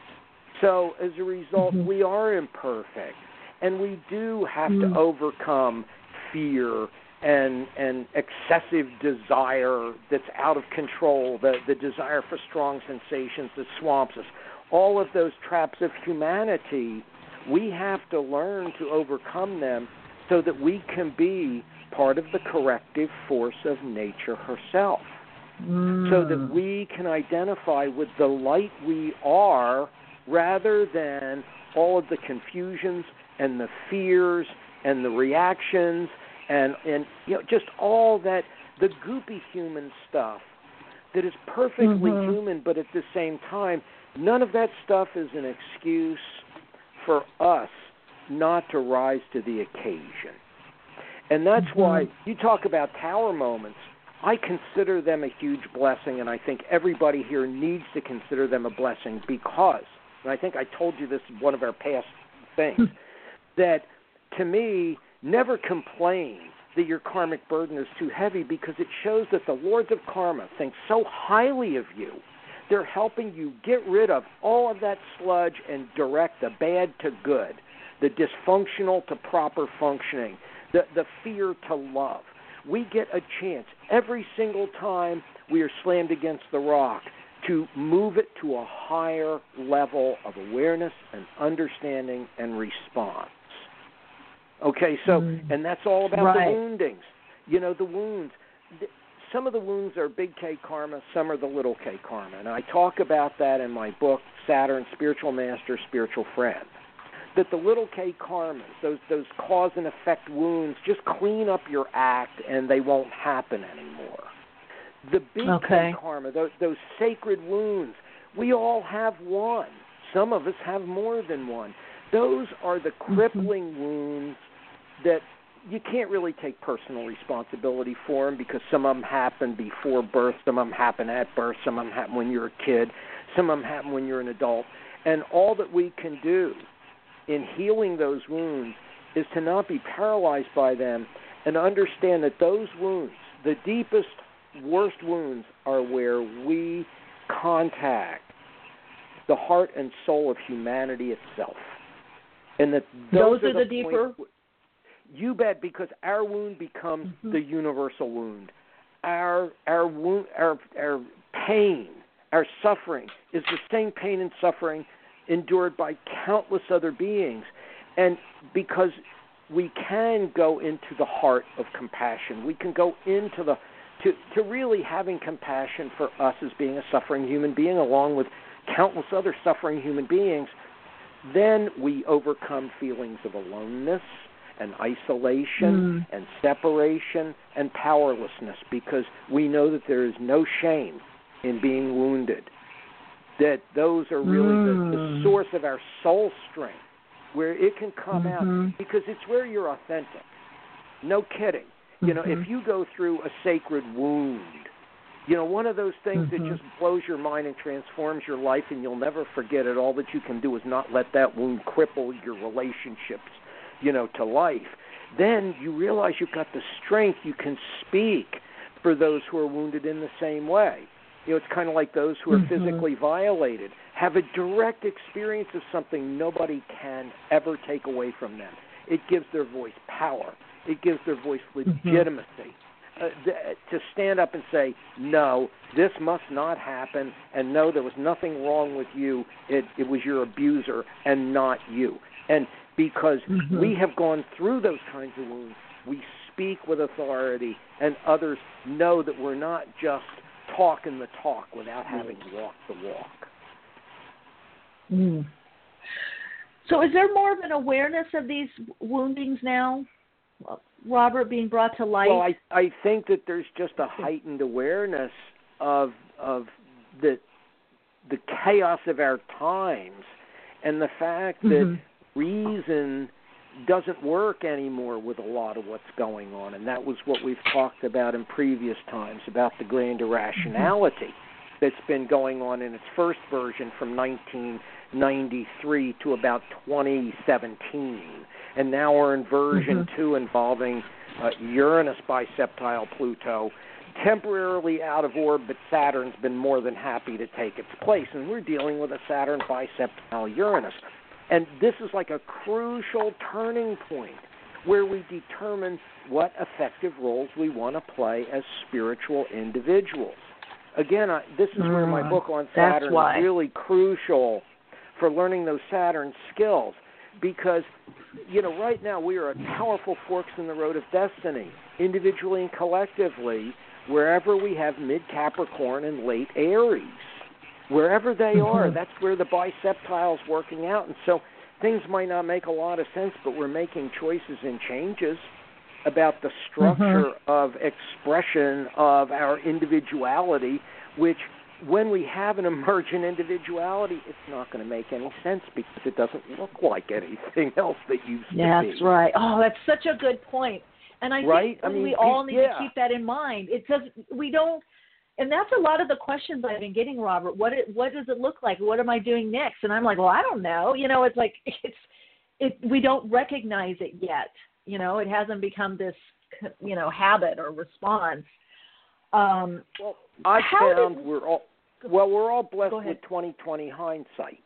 So as a result, Mhm. we are imperfect and we do have to overcome fear and and excessive desire that's out of control, the the desire for strong sensations that swamps us. All of those traps of humanity, we have to learn to overcome them so that we can be part of the corrective force of nature herself. So that Mm. we can identify with the light we are rather than all of the confusions and the fears and the reactions and and you know just all that the goopy human stuff that is perfectly Mhm. human but at the same time none of that stuff is an excuse for us not to rise to the occasion and that's Mhm. why you talk about tower moments I consider them a huge blessing and I think everybody here needs to consider them a blessing because and I think I told you this in one of our past things that to me never complain that your karmic burden is too heavy because it shows that the lords of karma think so highly of you. They're helping you get rid of all of that sludge and direct the bad to good, the dysfunctional to proper functioning, the, the fear to love. We get a chance every single time we are slammed against the rock to move it to a higher level of awareness and understanding and response. Okay, so Mm. and that's all about Right. the woundings. You know, the wounds. Some of the wounds are big K karma, some are the little K karma, and I talk about that in my book Saturn, Spiritual Master, Spiritual Friend. That the little K karmas, those those cause and effect wounds, just clean up your act and they won't happen anymore. The big Okay. K karma, those, those sacred wounds, we all have one. Some of us have more than one. Those are the crippling wounds that you can't really take personal responsibility for them because some of them happen before birth, some of them happen at birth, some of them happen when you're a kid, some of them happen when you're an adult. And all that we can do in healing those wounds is to not be paralyzed by them and understand that those wounds, the deepest, worst wounds, are where we contact the heart and soul of humanity itself. And that those, Those are the points- deeper- You bet, because our wound becomes Mhm. the universal wound. Our our wound, our our pain, our suffering is the same pain and suffering endured by countless other beings, and because we can go into the heart of compassion, we can go into the to to really having compassion for us as being a suffering human being, along with countless other suffering human beings. Then we overcome feelings of aloneness and isolation Mm. and separation and powerlessness because we know that there is no shame in being wounded. That those are really the, the Mm. source of our soul strength, where it can come out Mhm. because it's where you're authentic. No kidding. You know, if you go through a sacred wound, you know, one of those things Mhm. that just blows your mind and transforms your life and you'll never forget it, all that you can do is not let that wound cripple your relationships, you know, to life. Then you realize you've got the strength, you can speak for those who are wounded in the same way. You know, it's kind of like those who are Mhm. physically violated have a direct experience of something nobody can ever take away from them. It gives their voice power. It gives their voice legitimacy. Uh, th- to stand up and say, no, this must not happen, and no, there was nothing wrong with you. It, it was your abuser and not you. And because Mhm. we have gone through those kinds of wounds, we speak with authority, and others know that we're not just talking the talk without having walked the walk. Mm. So, is there more of an awareness of these woundings now, Robert, being brought to light? Well, I I think that there's just a heightened awareness of of the the chaos of our times and the fact that Mhm. Reason doesn't work anymore with a lot of what's going on and that was what we've talked about in previous times about the grand irrationality that's been going on in its first version from 1993 to about 2017. And now we're in version Mhm. 2 involving uh, Uranus biseptile Pluto, temporarily out of orbit, but Saturn's been more than happy to take its place. And we're dealing with a Saturn biseptile Uranus. And this is like a crucial turning point where we determine what effective roles we want to play as spiritual individuals. Again, I, this is where my Mm, book on Saturn is really crucial for learning those Saturn skills because you know right now we are at powerful forks in the road of destiny individually and collectively wherever we have mid Capricorn and late Aries wherever they are Mhm. that's where the biseptile's working out and so things might not make a lot of sense but we're making choices and changes about the structure of expression of our individuality which when we have an emergent individuality, it's not going to make any sense because it doesn't look like anything else that used to That's be. right. Oh, that's such a good point. And I Right? think I mean, we all need yeah. to keep that in mind. It does. We don't. And that's a lot of the questions I've been getting, Robert. What it, what does it look like? What am I doing next? And I'm like, well, I don't know. You know, it's like it's it. We don't recognize it yet. You know, it hasn't become this you know habit or response. Um, well, I found did- we're all well, we're all blessed with 2020 hindsight.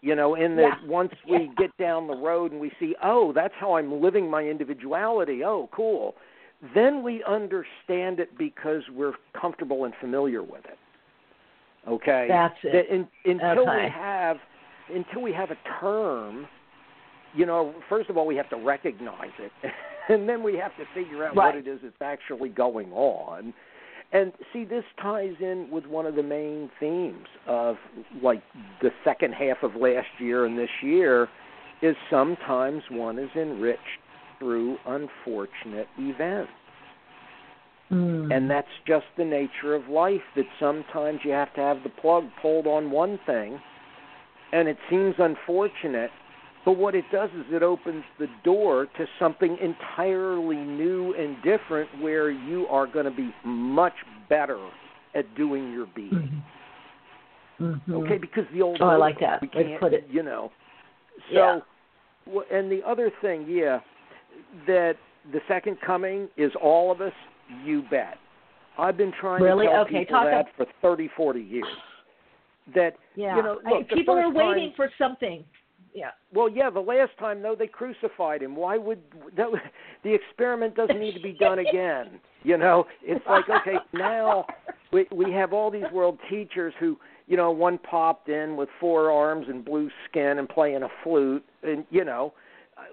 You know, in that Yeah. once we get down the road and we see, oh, that's how I'm living my individuality. Oh, cool. Then we understand it because we're comfortable and familiar with it. Okay. That's it. In, until Okay. we have until we have a term, you know, first of all we have to recognize it, and then we have to figure out Right. what it is that's actually going on. And see, this ties in with one of the main themes of like the second half of last year and this year is sometimes one is enriched through unfortunate events. mm, And that's just the nature of life that sometimes you have to have the plug pulled on one thing and it seems unfortunate, but what it does is it opens the door to something entirely new and different where you are going to be much better at doing your being. mhm. Okay, because the old Oh, I like that. We can't, put it. You know. So, Yeah. and the other thing, yeah, that the second coming is all of us. You bet. I've been trying Really? to tell Okay, people talk that for thirty, forty years. That Yeah. you know, look, the people are waiting time- for something. Yeah. Well, yeah, the last time though they crucified him. Why would that? The experiment doesn't need to be done again. You know, it's like okay, now we we have all these world teachers who, you know, one popped in with four arms and blue skin and playing a flute, and you know,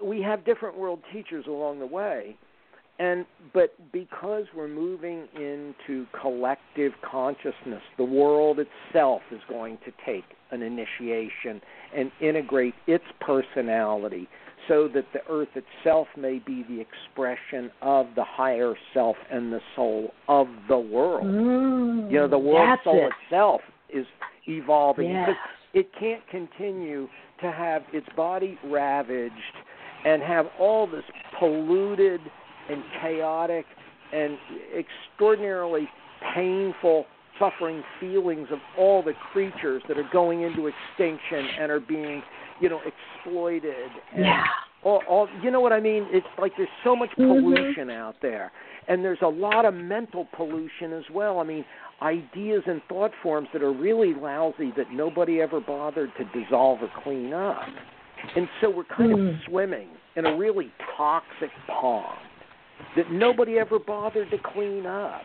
we have different world teachers along the way. And but because we're moving into collective consciousness, the world itself is going to take an initiation and integrate its personality so that the earth itself may be the expression of the higher self and the soul of the world. Mm, you know, the world soul it. itself is evolving Yes. because it can't continue to have its body ravaged and have all this polluted and chaotic and extraordinarily painful suffering feelings of all the creatures that are going into extinction and are being you know exploited and Yeah. all, all you know what I mean? It's like there's so much Mhm. pollution out there, and there's a lot of mental pollution as well. I mean, ideas and thought forms that are really lousy that nobody ever bothered to dissolve or clean up, and so we're kind Hmm. of swimming in a really toxic pond that nobody ever bothered to clean up.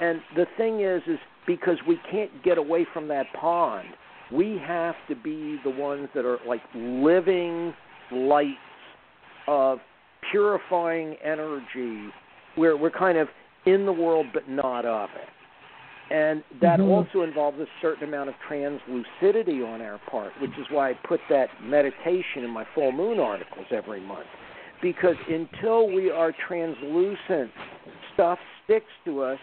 And the thing is, is because we can't get away from that pond, we have to be the ones that are like living lights of purifying energy where we're kind of in the world but not of it. And that Mhm. also involves a certain amount of translucidity on our part, which is why I put that meditation in my full moon articles every month. Because until we are translucent, stuff sticks to us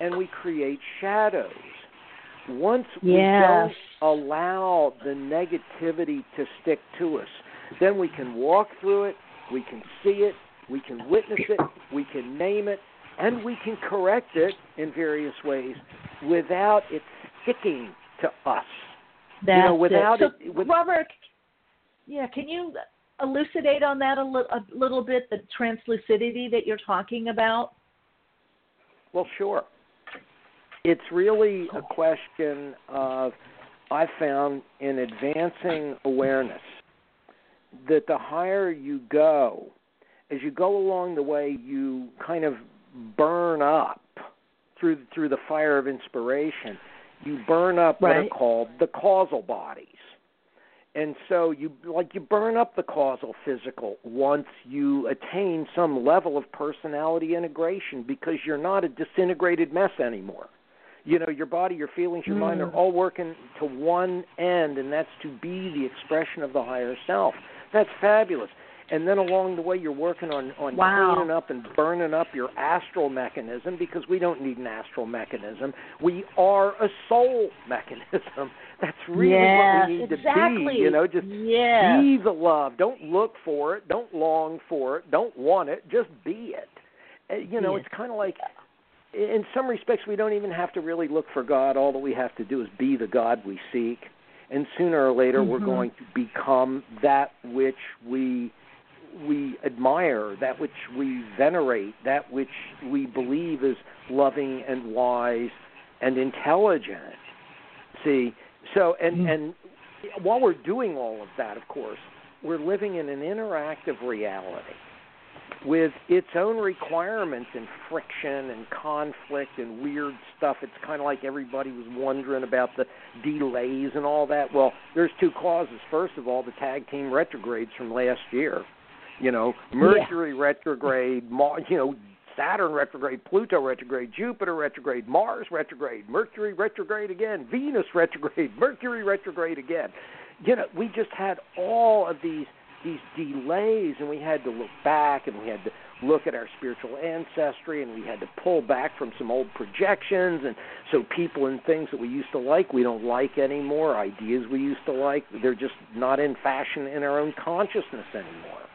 and we create shadows. Once we Yes. don't allow the negativity to stick to us, then we can walk through it, we can see it, we can witness it, we can name it, and we can correct it in various ways without it sticking to us. That's you know, without it. So, it, with, Robert, yeah, can you elucidate on that a, li- a little bit, the translucidity that you're talking about? Well, sure. It's really a question of, I found in advancing awareness that the higher you go, as you go along the way, you kind of burn up through through the fire of inspiration. You burn up what are called the causal bodies, and so you like you burn up the causal physical once you attain some level of personality integration because you're not a disintegrated mess anymore. You know, your body, your feelings, your mind are Mm. all working to one end, and that's to be the expression of the higher self. That's fabulous. And then along the way, you're working on on Wow. cleaning up and burning up your astral mechanism because we don't need an astral mechanism. We are a soul mechanism. That's really yes, what we need exactly. to be. You know, just yes. be the love. Don't look for it. Don't long for it. Don't want it. Just be it. Uh, You know, Yes. it's kind of like, in some respects, we don't even have to really look for God. All that we have to do is be the God we seek, and sooner or later, we're Mhm. going to become that which we admire, that which we venerate, that which we believe is loving and wise and intelligent. See, so and Mm. and while we're doing all of that, of course, we're living in an interactive reality with its own requirements and friction and conflict and weird stuff. It's kind of like everybody was wondering about the delays and all that. Well, there's two causes. First of all, the tag team retrogrades from last year. You know, Mercury retrograde, Mar- you know, Saturn retrograde, Pluto retrograde, Jupiter retrograde, Mars retrograde, Mercury retrograde again, Venus retrograde, Mercury retrograde again. You know, we just had all of these these delays and we had to look back and we had to look at our spiritual ancestry and we had to pull back from some old projections. And so people and things that we used to like we don't like anymore. Ideas we used to like they're just not in fashion in our own consciousness anymore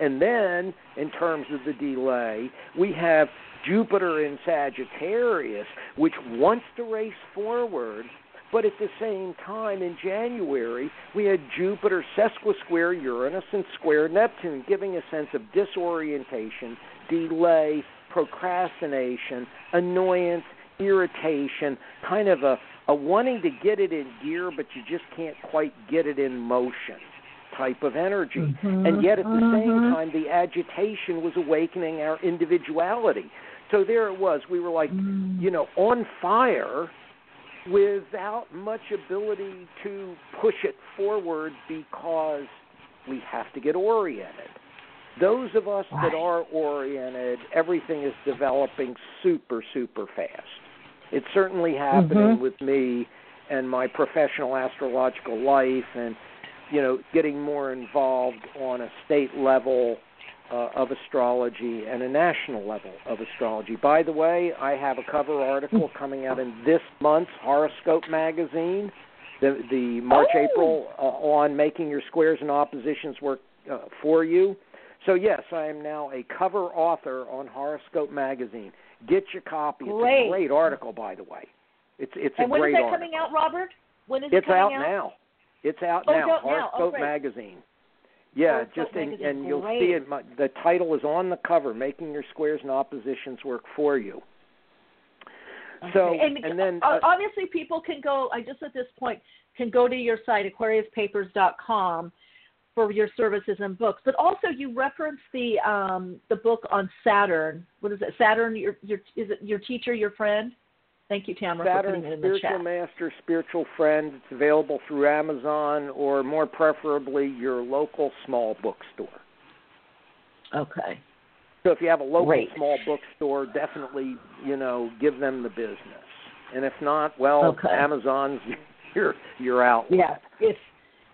and then in terms of the delay we have Jupiter in Sagittarius which wants to race forward but at the same time, in January, we had Jupiter sesquisquare Uranus and square Neptune, giving a sense of disorientation, delay, procrastination, annoyance, irritation, kind of a, a wanting to get it in gear, but you just can't quite get it in motion type of energy. Mhm, And yet at the same mhm. time, the agitation was awakening our individuality. So there it was. We were like, Mm. you know, on fire without much ability to push it forward because we have to get oriented. Those of us that are oriented, everything is developing super, super fast. It's certainly happening Mhm. with me and my professional astrological life and you know getting more involved on a state level uh, of astrology and a national level of astrology. By the way, I have a cover article coming out in this month's Horoscope magazine, the the March Oh. April uh, on making your squares and oppositions work uh, for you. So yes, I am now a cover author on Horoscope magazine. Get your copy. It's a great article, by the way. It's it's and a when is great that article. coming out, Robert? When is it coming out out? now. It's out Oh, now. now. Oh, magazine. Yeah, just in, and you'll Great. see it. My, the title is on the cover, "Making Your Squares and Oppositions Work for You." So, and, and then uh, uh, obviously people can go. I just at this point can go to your site AquariusPapers.com for your services and books. But also you reference the um, the book on Saturn. What is it? Saturn. Your your is it your teacher, your friend? Thank you, Tamara, for Saturn putting it in the Spiritual. Master, Spiritual Friend. It's available through Amazon or more preferably your local small bookstore. Okay. So if you have a local Great. small bookstore, definitely you know give them the business. And if not, well, Okay. Amazon's your your outlet. Yeah, it's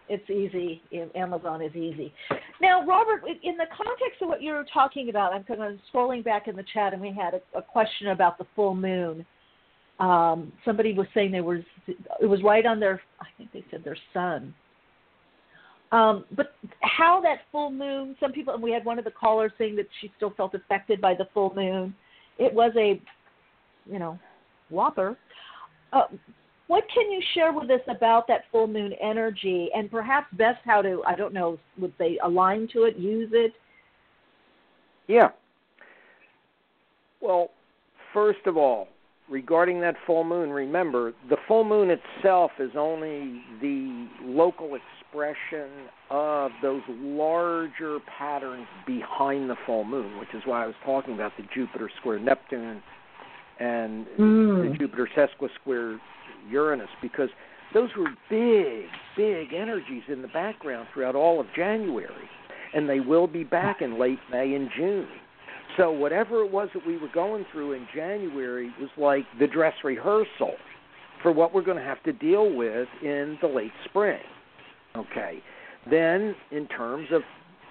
it's easy. Amazon is easy. Now, Robert, in the context of what you were talking about, I'm kind of scrolling back in the chat, and we had a, a question about the full moon. Um, somebody was saying there was it was right on their I think they said their sun. Um, but how that full moon? Some people, and we had one of the callers saying that she still felt affected by the full moon. It was a, you know, whopper. Uh, what can you share with us about that full moon energy and perhaps best how to, I don't know, would they align to it, use it? Yeah. Well, first of all, regarding that full moon, remember the full moon itself is only the local expression of those larger patterns behind the full moon, which is why I was talking about the Jupiter square Neptune and mm. the Jupiter sesquisquare Uranus, because those were big, big energies in the background throughout all of January, and they will be back in late May and June. So whatever it was that we were going through in January was like the dress rehearsal for what we're going to have to deal with in the late spring. Okay. Then in terms of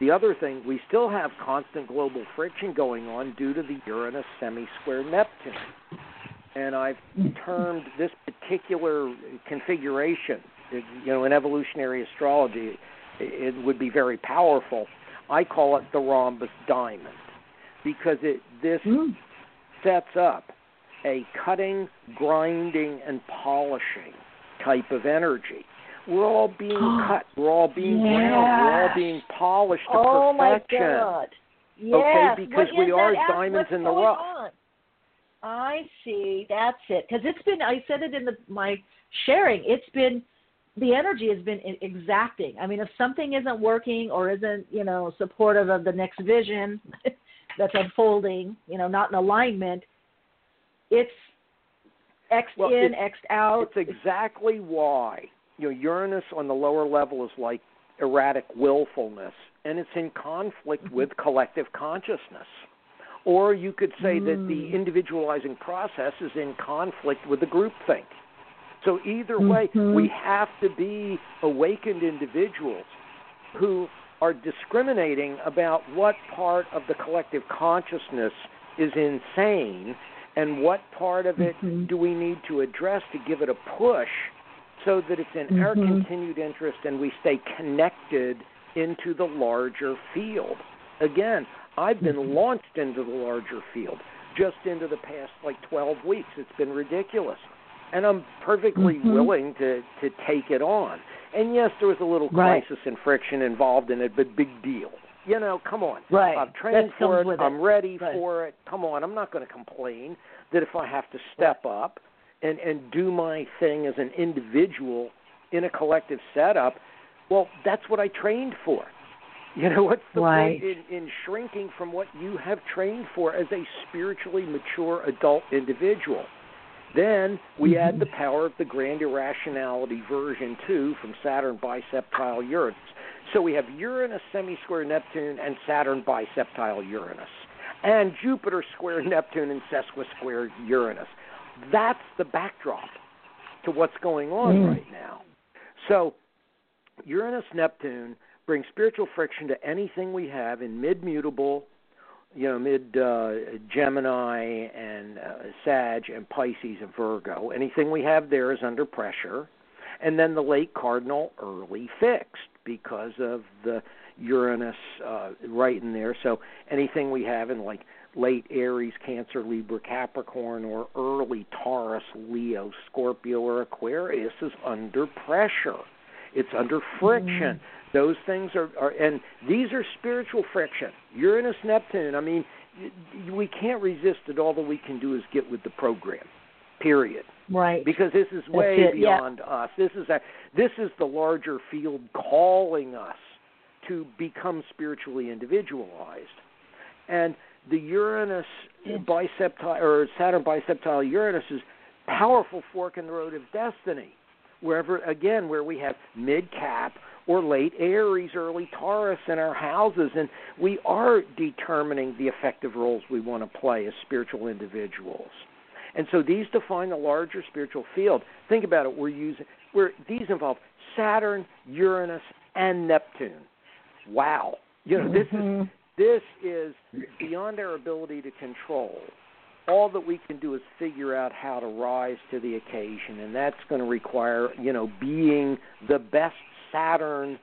the other thing, we still have constant global friction going on due to the Uranus semi-square Neptune. And I've termed this particular configuration, you know, in evolutionary astrology, it would be very powerful. I call it the rhombus diamond because it this mm. sets up a cutting, grinding, and polishing type of energy. We're all being cut. We're all being yes. ground. We're all being polished to oh perfection. my God. Yes. Okay, because we are that? diamonds What's in the rough. On? I see. That's it. Because it's been. I said it in the my sharing. It's been the energy has been exacting. I mean, if something isn't working or isn't, you know, supportive of the next vision, that's unfolding, you know, not in alignment, it's X well, in, X out. It's exactly why you know Uranus on the lower level is like erratic willfulness, and it's in conflict mm-hmm. with collective consciousness. Or you could say mm. that the individualizing process is in conflict with the group think. So either way, mm-hmm. we have to be awakened individuals who are discriminating about what part of the collective consciousness is insane and what part of it mm-hmm. do we need to address to give it a push so that it's in mm-hmm. our continued interest and we stay connected into the larger field. Again, I've been mm-hmm. launched into the larger field just into the past like 12 weeks. It's been ridiculous. And I'm perfectly mm-hmm. willing to to take it on. And yes, there was a little right. crisis and friction involved in it, but big deal. You know, come on. Right. I've trained that for it. it. I'm ready right. for it. Come on, I'm not going to complain that if I have to step up and and do my thing as an individual in a collective setup, well, that's what I trained for. You know, what's the right. point in, in shrinking from what you have trained for as a spiritually mature adult individual? Then we mm-hmm. add the power of the grand irrationality version 2 from Saturn biseptile Uranus. So we have Uranus semi square Neptune and Saturn biseptile Uranus, and Jupiter square Neptune and sesquisquare Uranus. That's the backdrop to what's going on mm. right now. So Uranus Neptune brings spiritual friction to anything we have in mid mutable you know, mid uh, Gemini and uh, Sag and Pisces and Virgo. Anything we have there is under pressure. And then the late cardinal early fixed because of the Uranus uh, right in there. So anything we have in like late Aries, Cancer, Libra, Capricorn, or early Taurus, Leo, Scorpio, or Aquarius is under pressure. It's under friction. Mm-hmm. Those things are, are, and these are spiritual friction. Uranus, Neptune. I mean, we can't resist it. All that we can do is get with the program. Period. Right. Because this is way beyond yeah. us. This is a, this is the larger field calling us to become spiritually individualized. And the Uranus biseptile or Saturn biseptile Uranus is powerful fork in the road of destiny. Wherever again, where we have mid cap or late Aries, early Taurus in our houses, and we are determining the effective roles we want to play as spiritual individuals. And so these define the larger spiritual field. Think about it. We're using we're these involve Saturn, Uranus, and Neptune. Wow. You know, this mm-hmm. is this is beyond our ability to control. All that we can do is figure out how to rise to the occasion, and that's going to require, you know, being the best Saturn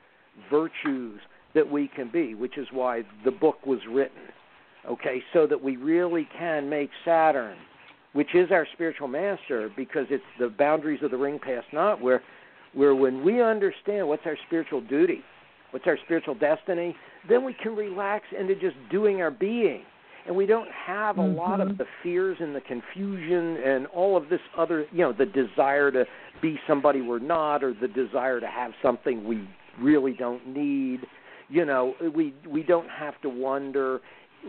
virtues that we can be, which is why the book was written. Okay, so that we really can make Saturn which is our spiritual master, because it's the boundaries of the ring pass not, where, where when we understand what's our spiritual duty, what's our spiritual destiny, then we can relax into just doing our being. And we don't have a mm-hmm. lot of mm-hmm. the fears and the confusion and all of this other, you know, the desire to be somebody we're not or the desire to have something we really don't need. You know, we we don't have to wonder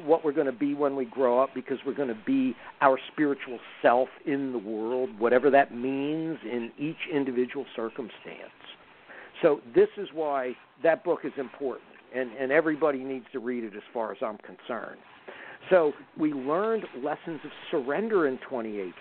what we're going to be when we grow up because we're going to be our spiritual self in the world, whatever that means in each individual circumstance. So this is why that book is important, and, and everybody needs to read it as far as I'm concerned. So we learned lessons of surrender in 2018.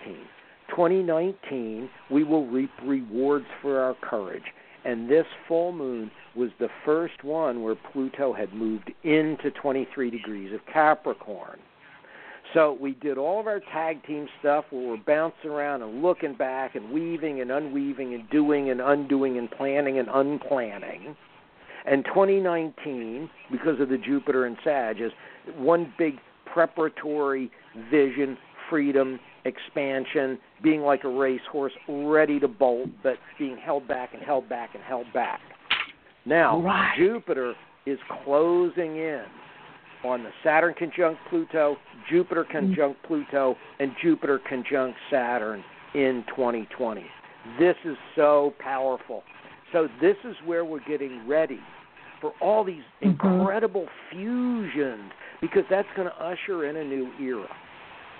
2019, we will reap rewards for our courage. And this full moon was the first one where Pluto had moved into 23 degrees of Capricorn. So we did all of our tag team stuff where we're bouncing around and looking back and weaving and unweaving and doing and undoing and planning and unplanning. And 2019, because of the Jupiter and Sag, is one big preparatory vision, freedom, expansion, being like a racehorse, ready to bolt, but being held back and held back and held back. Now, right. Jupiter is closing in on the Saturn conjunct Pluto, Jupiter mm-hmm. conjunct Pluto, and Jupiter conjunct Saturn in 2020. This is so powerful. So, this is where we're getting ready for all these mm-hmm. incredible fusions because that's going to usher in a new era.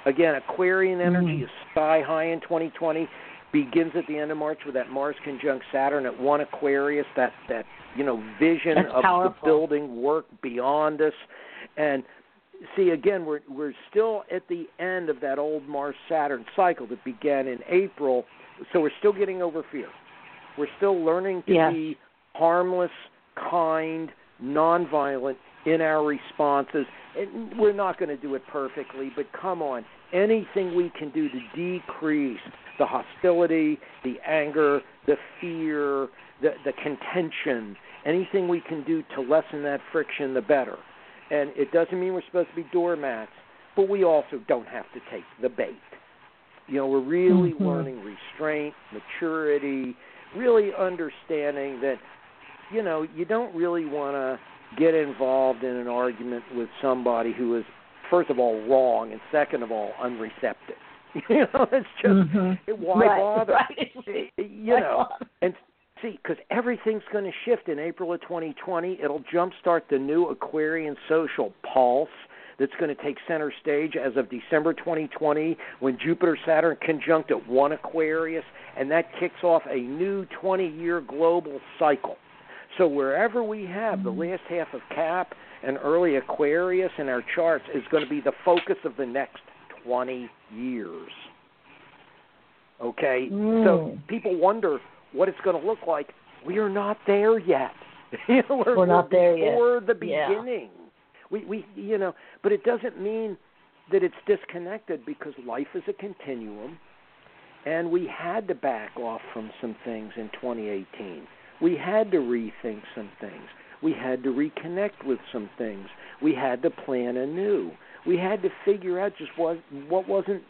Again, Aquarian energy mm. is sky high in 2020. Begins at the end of March with that Mars conjunct Saturn at one Aquarius. That that you know vision that's of powerful. the building work beyond us, and see again we're we're still at the end of that old Mars Saturn cycle that began in April. So we're still getting over fear. We're still learning to yes. be harmless, kind, nonviolent in our responses. And we're not going to do it perfectly, but come on, anything we can do to decrease the hostility, the anger, the fear, the, the contention, anything we can do to lessen that friction, the better. And it doesn't mean we're supposed to be doormats, but we also don't have to take the bait. You know, we're really mm-hmm. learning restraint, maturity, really understanding that, you know, you don't really want to get involved in an argument with somebody who is first of all wrong and second of all unreceptive. you know, it's just mm-hmm. why right, bother? Right. You know, and see, because everything's going to shift in April of 2020. It'll jumpstart the new Aquarian social pulse that's going to take center stage as of December 2020 when Jupiter Saturn conjunct at one Aquarius, and that kicks off a new 20 year global cycle. So wherever we have the last half of Cap and early Aquarius in our charts is going to be the focus of the next 20 years. Okay? Mm. So people wonder what it's going to look like. We are not there yet. we're, we're, not there yet. Before the beginning. Yeah. We we you know, but it doesn't mean that it's disconnected because life is a continuum and we had to back off from some things in 2018 we had to rethink some things. We had to reconnect with some things. We had to plan anew. We had to figure out just what what wasn't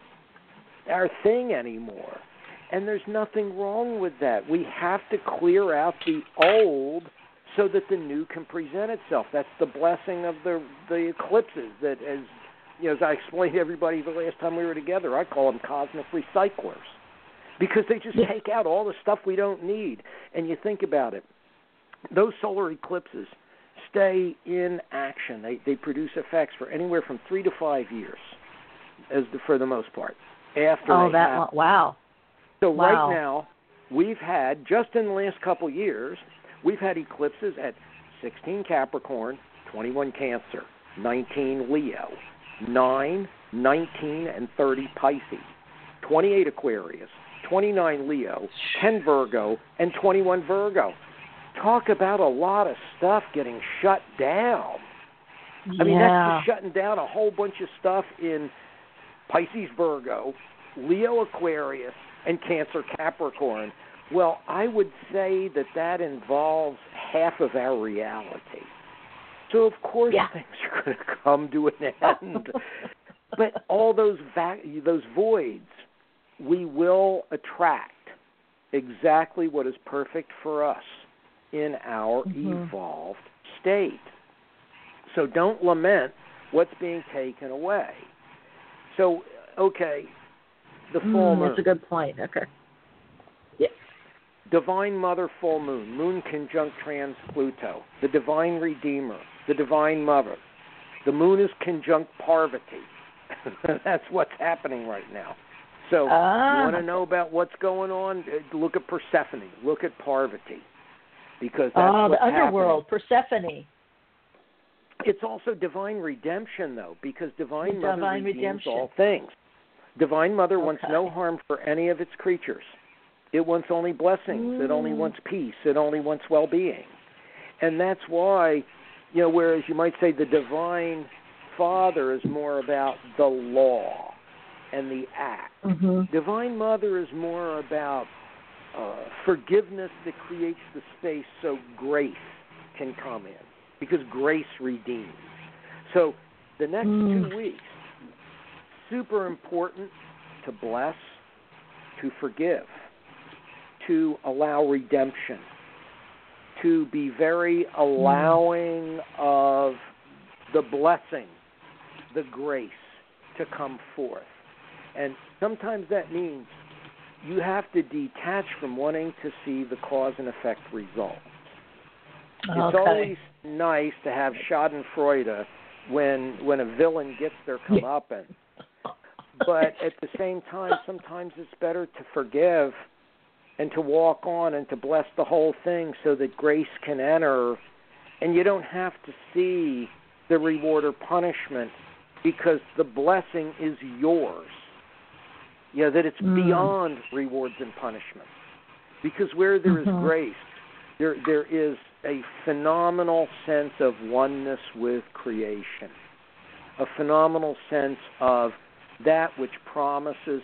our thing anymore. And there's nothing wrong with that. We have to clear out the old so that the new can present itself. That's the blessing of the the eclipses that as you know, as I explained to everybody the last time we were together, I call them cosmic recyclers because they just take out all the stuff we don't need. And you think about it, those solar eclipses stay in action. They they produce effects for anywhere from three to five years, as the, for the most part. After oh, that happen. wow. So wow. right now, we've had just in the last couple years, we've had eclipses at 16 Capricorn, 21 Cancer, 19 Leo, 9, 19, and 30 Pisces, 28 Aquarius, 29 Leo, 10 Virgo, and 21 Virgo. Talk about a lot of stuff getting shut down. I mean, that's just shutting down a whole bunch of stuff in Pisces, Virgo, Leo, Aquarius, and Cancer, Capricorn. Well, I would say that that involves half of our reality. So of course yeah. things are going to come to an end. but all those va- those voids we will attract exactly what is perfect for us in our Mhm. evolved state. So don't lament what's being taken away. So, okay, the full Mm, moon. that's a good point. Okay. Yep. Divine Mother full moon, moon conjunct trans Pluto, the Divine Redeemer, the Divine Mother. The moon is conjunct Parvati. That's what's happening right now. So, Ah. you want to know about what's going on? Uh, Look at Persephone. Look at Parvati, because that's oh, the underworld, Persephone. It's also divine redemption, though, because divine The Mother redeems redemption. all things. Divine Mother wants no harm for any of its creatures. It wants only blessings. It only Mm. wants peace. It only wants well-being, and that's why, you know, whereas you might say the divine Father is more about the law and the act. hmm Divine Mother is more about uh, forgiveness that creates the space so grace can come in, because grace redeems. So the next Mm. two weeks, super important to bless, to forgive, to allow redemption, to be very allowing of the blessing, the grace to come forth. And sometimes that means you have to detach from wanting to see the cause and effect results. It's always nice to have Schadenfreude when when a villain gets their comeuppance. but at the same time, sometimes it's better to forgive and to walk on and to bless the whole thing so that grace can enter and you don't have to see the reward or punishment because the blessing is yours. Yeah, that it's Mm. beyond rewards and punishment. Because where there is Mhm. grace, there there is a phenomenal sense of oneness with creation. A phenomenal sense of that which promises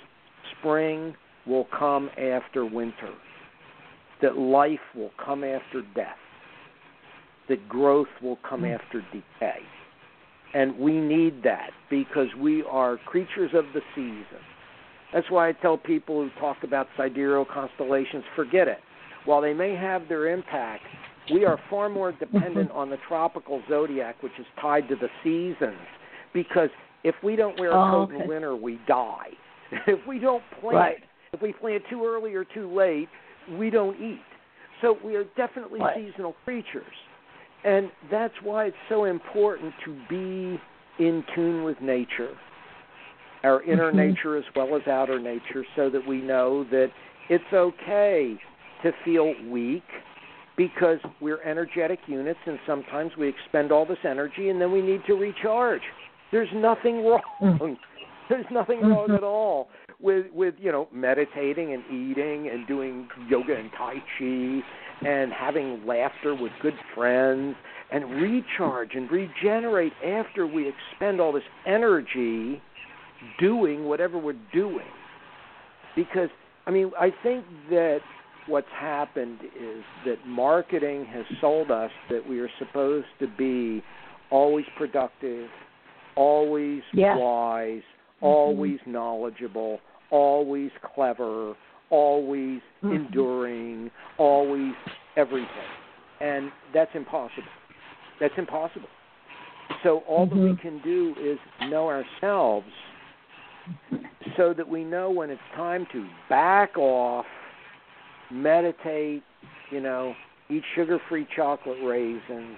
spring will come after winter. That life will come after death. That growth will come after decay. And we need that because we are creatures of the season. That's why I tell people who talk about sidereal constellations, forget it. While they may have their impact, we are far more mm-hmm. dependent on the tropical zodiac, which is tied to the seasons. Because if we don't wear a Oh, coat okay. in winter, we die. if we don't plant, Right. if we plant too early or too late, we don't eat. So we are definitely Right. seasonal creatures. And that's why it's so important to be in tune with nature, our inner Mhm. nature as well as outer nature, so that we know that it's okay to feel weak because we're energetic units and sometimes we expend all this energy and then we need to recharge. There's nothing wrong. There's nothing wrong Mhm. at all with with you know meditating and eating and doing yoga and tai chi and having laughter with good friends and recharge and regenerate after we expend all this energy doing whatever we're doing. Because I mean, I think that what's happened is that marketing has sold us that we are supposed to be always productive, always Yeah. wise, Mhm. always knowledgeable, always clever, always Mhm. enduring, always everything. And that's impossible. That's impossible. So all that we Mhm. can do is know ourselves so that we know when it's time to back off, meditate, you know, eat sugar-free chocolate raisins,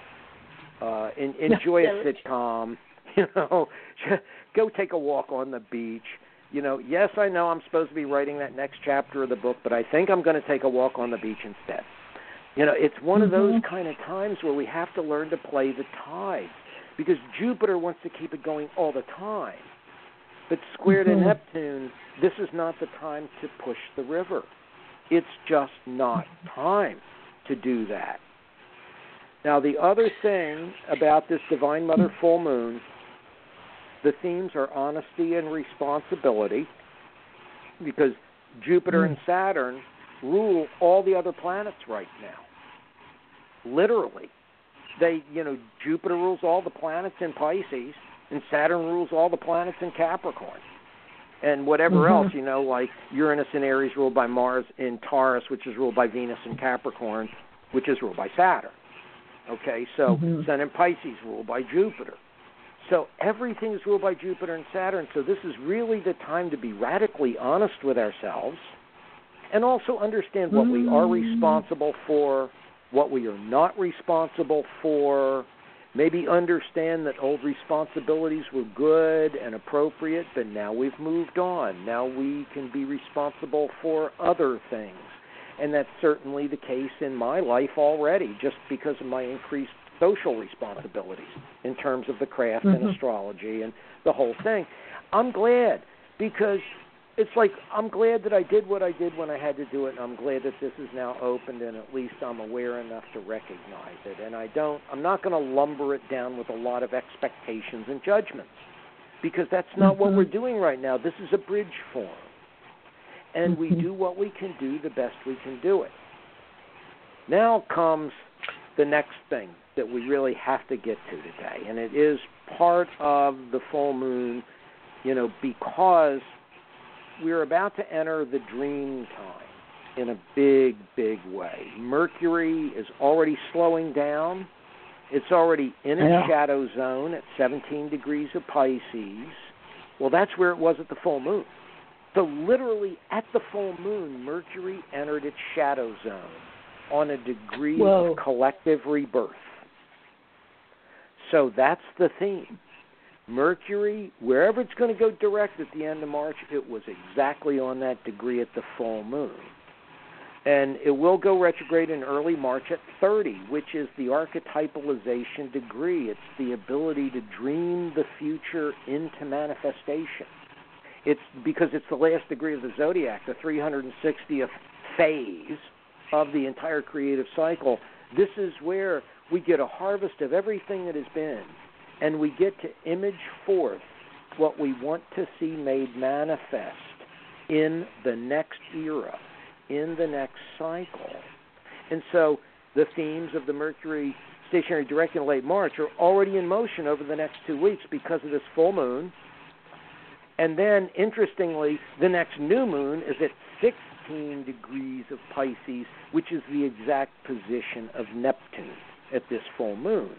uh, en- enjoy a sitcom, you know, go take a walk on the beach. You know, yes, I know I'm supposed to be writing that next chapter of the book, but I think I'm going to take a walk on the beach instead. You know, it's one of those Mhm. kind of times where we have to learn to play the tides because Jupiter wants to keep it going all the time. But square to Mhm. Neptune, this is not the time to push the river. It's just not time to do that. Now, the other thing about this Divine Mother full moon, the themes are honesty and responsibility because Jupiter and Saturn rule all the other planets right now. Literally. They, you know, Jupiter rules all the planets in Pisces and Saturn rules all the planets in Capricorn. and whatever Mhm. else, you know, like Uranus in Aries ruled by Mars in Taurus, which is ruled by Venus in Capricorn, which is ruled by Saturn. Okay, so Mhm. Sun in Pisces ruled by Jupiter. So everything is ruled by Jupiter and Saturn. So this is really the time to be radically honest with ourselves and also understand what we are Mm. responsible for, what we are not responsible for. Maybe understand that old responsibilities were good and appropriate, but now we've moved on. Now we can be responsible for other things. And that's certainly the case in my life already, just because of my increased social responsibilities in terms of the craft and Mhm. astrology and the whole thing. I'm glad because it's like I'm glad that I did what I did when I had to do it, and I'm glad that this is now opened, and at least I'm aware enough to recognize it. And I don't, I'm not going to lumber it down with a lot of expectations and judgments, because that's not what Mhm. we're doing right now. This is a bridge form, and we Mhm. do what we can do the best we can do it. Now comes the next thing that we really have to get to today, and it is part of the full moon, you know, because we're about to enter the dream time in a big, big way. Mercury is already slowing down. It's already in its Yeah. shadow zone at 17 degrees of Pisces. Well, that's where it was at the full moon. So, literally at the full moon, Mercury entered its shadow zone on a degree Whoa. of collective rebirth. So, that's the theme. Mercury, wherever it's going to go direct at the end of March, it was exactly on that degree at the full moon. And it will go retrograde in early March at 30, which is the archetypalization degree. It's the ability to dream the future into manifestation. It's because it's the last degree of the zodiac, the 360th phase of the entire creative cycle. This is where we get a harvest of everything that has been and we get to image forth what we want to see made manifest in the next era, in the next cycle. And so the themes of the Mercury stationary direct in late March are already in motion over the next two weeks because of this full moon. And then, interestingly, the next new moon is at 16 degrees of Pisces, which is the exact position of Neptune at this full moon.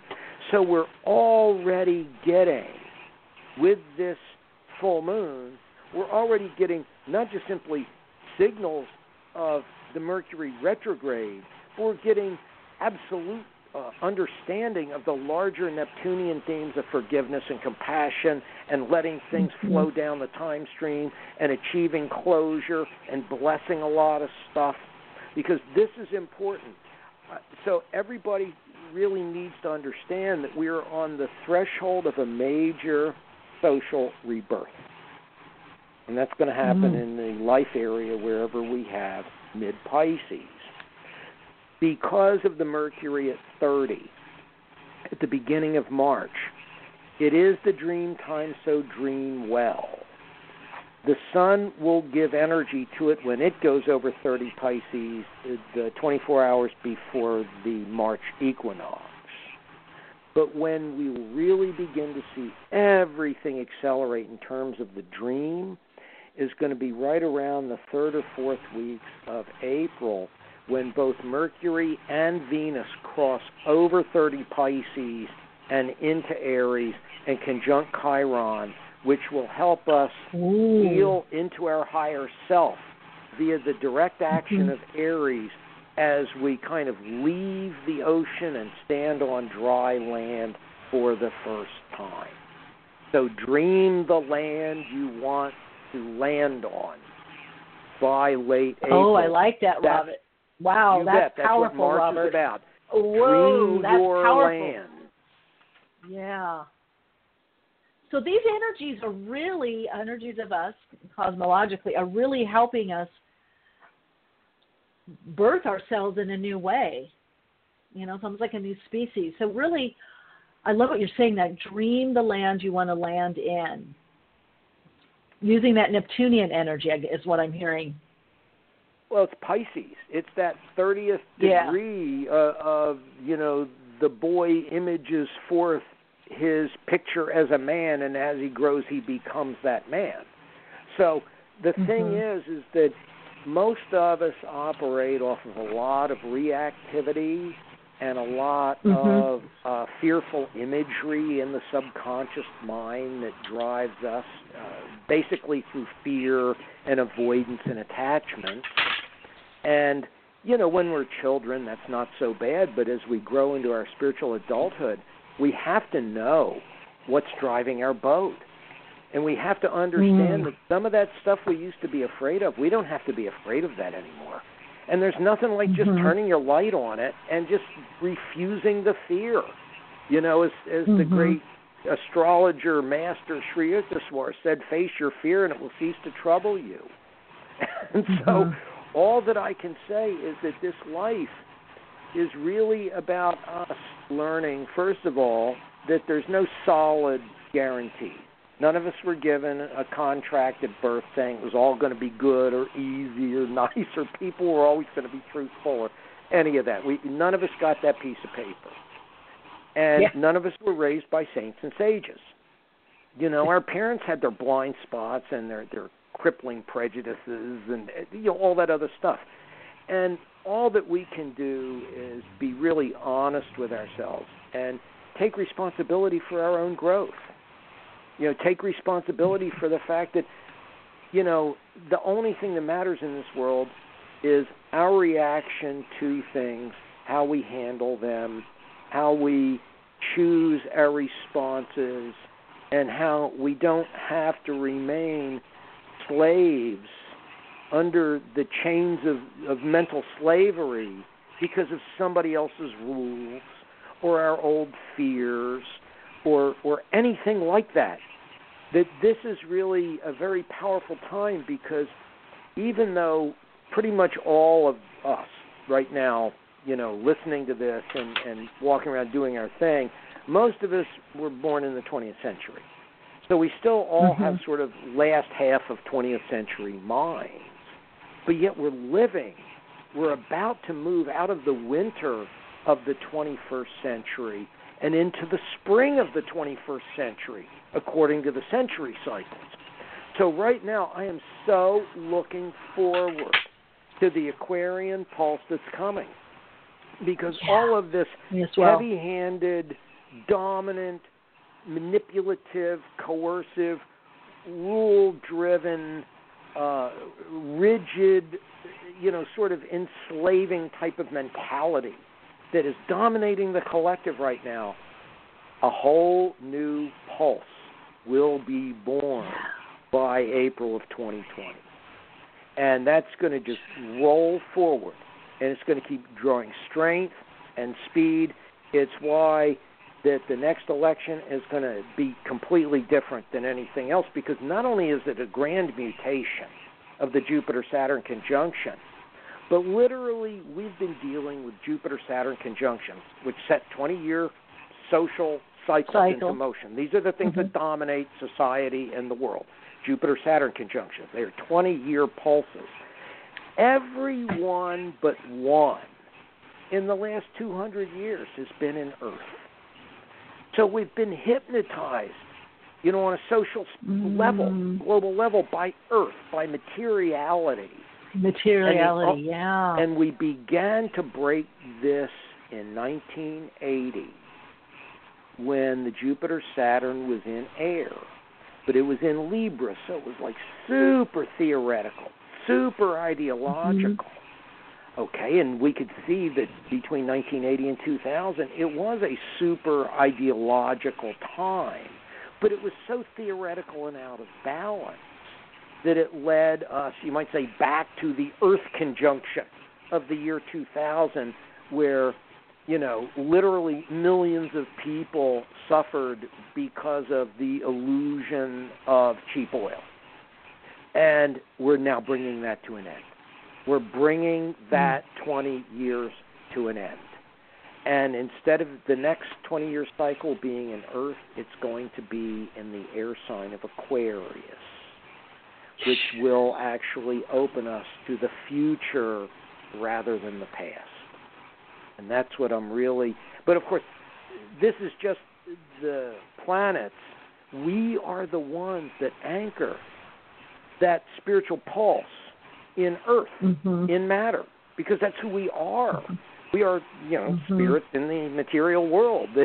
So we're already getting, with this full moon, we're already getting not just simply signals of the Mercury retrograde, but we're getting absolute uh, understanding of the larger Neptunian themes of forgiveness and compassion and letting things flow down the time stream and achieving closure and blessing a lot of stuff because this is important. Uh, so everybody really needs to understand that we are on the threshold of a major social rebirth. And that's going to happen Mm. in the life area wherever we have mid Pisces. Because of the Mercury at 30 at the beginning of March, it is the dream time, so dream well. The sun will give energy to it when it goes over 30 Pisces, the 24 hours before the March equinox. But when we really begin to see everything accelerate in terms of the dream, is going to be right around the third or fourth weeks of April when both Mercury and Venus cross over 30 Pisces and into Aries and conjunct Chiron, which will help us Ooh. heal into our higher self via the direct action Mhm. of Aries as we kind of leave the ocean and stand on dry land for the first time. So dream the land you want to land on by late April. Oh, I like that, That's- Robert. Wow, that's. That's powerful, Robert. is about. Whoa, dream that's your powerful. land. Yeah. So these energies are really energies of us cosmologically are really helping us birth ourselves in a new way. You know, it's almost like a new species. So really, I love what you're saying. That dream the land you want to land in. Using that Neptunian energy is what I'm hearing. Well, it's Pisces. It's that thirtieth Yeah. degree uh, of you know the boy images forth his picture as a man, and as he grows, he becomes that man. So the mm-hmm. thing is, is that most of us operate off of a lot of reactivity and a lot mm-hmm. of uh, fearful imagery in the subconscious mind that drives us uh, basically through fear and avoidance and attachment. And, you know, when we're children, that's not so bad, but as we grow into our spiritual adulthood, we have to know what's driving our boat. And we have to understand mm. that some of that stuff we used to be afraid of, we don't have to be afraid of that anymore. And there's nothing like just mm-hmm. turning your light on it and just refusing the fear. You know, as as mm-hmm. the great astrologer master Sri Yukteswar said, face your fear and it will cease to trouble you. and so mm-hmm. all that I can say is that this life is really about us learning, first of all, that there's no solid guarantee. None of us were given a contract at birth saying it was all going to be good or easy or nice or people were always going to be truthful or any of that. We none of us got that piece of paper. And yeah. none of us were raised by saints and sages. You know, our parents had their blind spots and their their crippling prejudices and you know all that other stuff. And all that we can do is be really honest with ourselves and take responsibility for our own growth. You know, take responsibility for the fact that, you know, the only thing that matters in this world is our reaction to things, how we handle them, how we choose our responses, and how we don't have to remain slaves under the chains of, of mental slavery because of somebody else's rules or our old fears or or anything like that that this is really a very powerful time because even though pretty much all of us right now, you know, listening to this and, and walking around doing our thing, most of us were born in the 20th century. So we still all mm-hmm. have sort of last half of 20th century minds. But yet we're living, we're about to move out of the winter of the 21st century and into the spring of the 21st century according to the century cycles. So right now, I am so looking forward to the Aquarian pulse that's coming because yeah. all of this well. heavy-handed, dominant, manipulative, coercive, rule-driven, uh, rigid, you know, sort of enslaving type of mentality that is dominating the collective right now, a whole new pulse will be born by April of 2020. And that's going to just roll forward. And it's going to keep drawing strength and speed. It's why that the next election is going to be completely different than anything else because not only is it a grand mutation of the Jupiter Saturn conjunction, but literally we've been dealing with Jupiter Saturn conjunctions, which set 20 year social cycles Cycle. into motion. These are the things mm-hmm. that dominate society and the world. Jupiter Saturn conjunctions. They are 20 year pulses. Every one but one in the last 200 years has been in Earth. So we've been hypnotized, you know, on a social mm. level, global level, by Earth, by materiality. Materiality, and yeah. And we began to break this in 1980 when the Jupiter Saturn was in air, but it was in Libra, so it was like super theoretical, super ideological. Mm-hmm. Okay, and we could see that between 1980 and 2000, it was a super ideological time, but it was so theoretical and out of balance that it led us, you might say, back to the Earth conjunction of the year 2000, where you know, literally millions of people suffered because of the illusion of cheap oil. And we're now bringing that to an end. We're bringing mm. that 20 years to an end. And instead of the next 20 year cycle being in Earth, it's going to be in the air sign of Aquarius, which will actually open us to the future rather than the past and that's what I'm really. But of course, this is just the planets. We are the ones that anchor that spiritual pulse in earth, mm-hmm. in matter, because that's who we are. Mm-hmm. We are, you know, mm-hmm. spirits in the material world.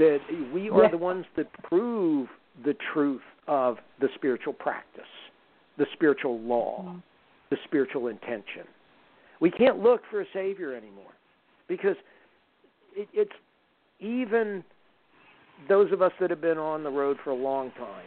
That, that we are yeah. the ones that prove the truth of the spiritual practice, the spiritual law, mm-hmm. the spiritual intention. We can't look for a savior anymore because it, it's even those of us that have been on the road for a long time.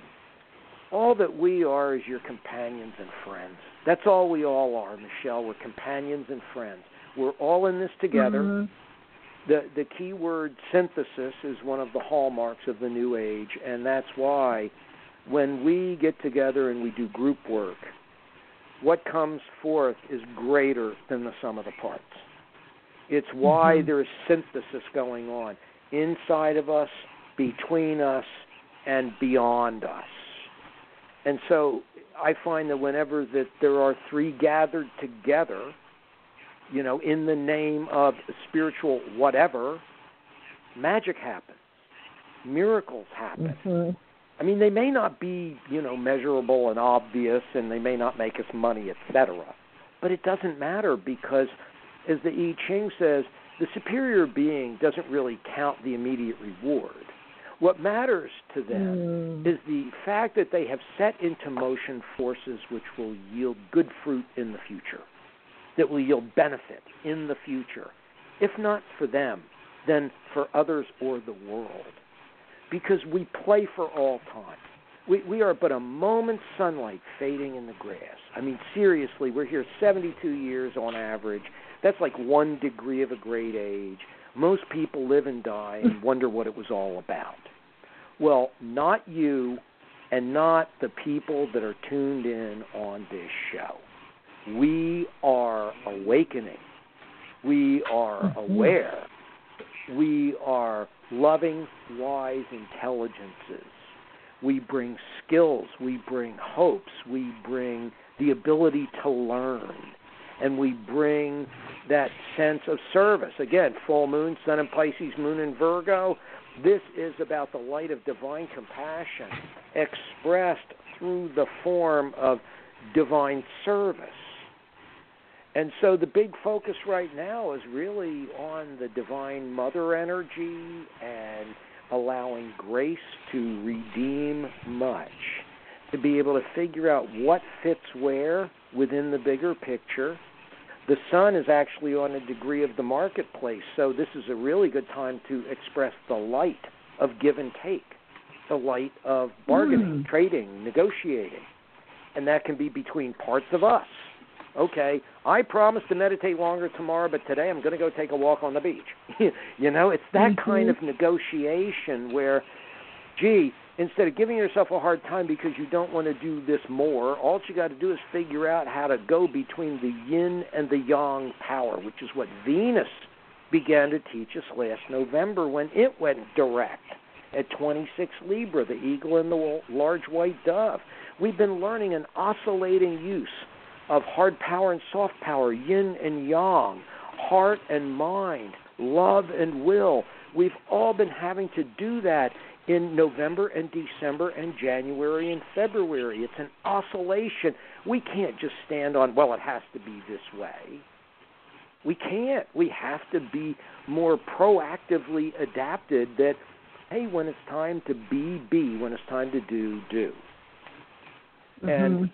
All that we are is your companions and friends. That's all we all are, Michele. We're companions and friends. We're all in this together. Mm-hmm. The the key word synthesis is one of the hallmarks of the new age, and that's why when we get together and we do group work, what comes forth is greater than the sum of the parts. It's why mm-hmm. there is synthesis going on inside of us, between us, and beyond us. And so I find that whenever that there are three gathered together, you know, in the name of spiritual whatever, magic happens. Miracles happen. Mm-hmm. I mean, they may not be, you know, measurable and obvious, and they may not make us money, etc. But it doesn't matter because, as the I Ching says, the superior being doesn't really count the immediate reward. What matters to them mm. is the fact that they have set into motion forces which will yield good fruit in the future, that will yield benefit in the future, if not for them, then for others or the world because we play for all time. We, we are but a moment's sunlight fading in the grass. I mean, seriously, we're here 72 years on average. That's like one degree of a great age. Most people live and die and wonder what it was all about. Well, not you and not the people that are tuned in on this show. We are awakening. We are mm-hmm. aware. We are loving, wise intelligences. We bring skills, we bring hopes, we bring the ability to learn, and we bring that sense of service. Again, full moon, sun in Pisces, moon in Virgo. This is about the light of divine compassion expressed through the form of divine service. And so the big focus right now is really on the divine mother energy and allowing grace to redeem much, to be able to figure out what fits where within the bigger picture. The sun is actually on a degree of the marketplace, so this is a really good time to express the light of give and take, the light of bargaining, Mm. trading, negotiating. And that can be between parts of us okay, I promise to meditate longer tomorrow, but today I'm going to go take a walk on the beach. you know, it's that mm-hmm. kind of negotiation where, gee, instead of giving yourself a hard time because you don't want to do this more, all you got to do is figure out how to go between the yin and the yang power, which is what Venus began to teach us last November when it went direct at 26 Libra, the eagle and the large white dove. We've been learning an oscillating use of hard power and soft power, yin and yang, heart and mind, love and will. We've all been having to do that in November and December and January and February. It's an oscillation. We can't just stand on, well, it has to be this way. We can't. We have to be more proactively adapted that, hey, when it's time to be, be. When it's time to do, do. Mm-hmm. And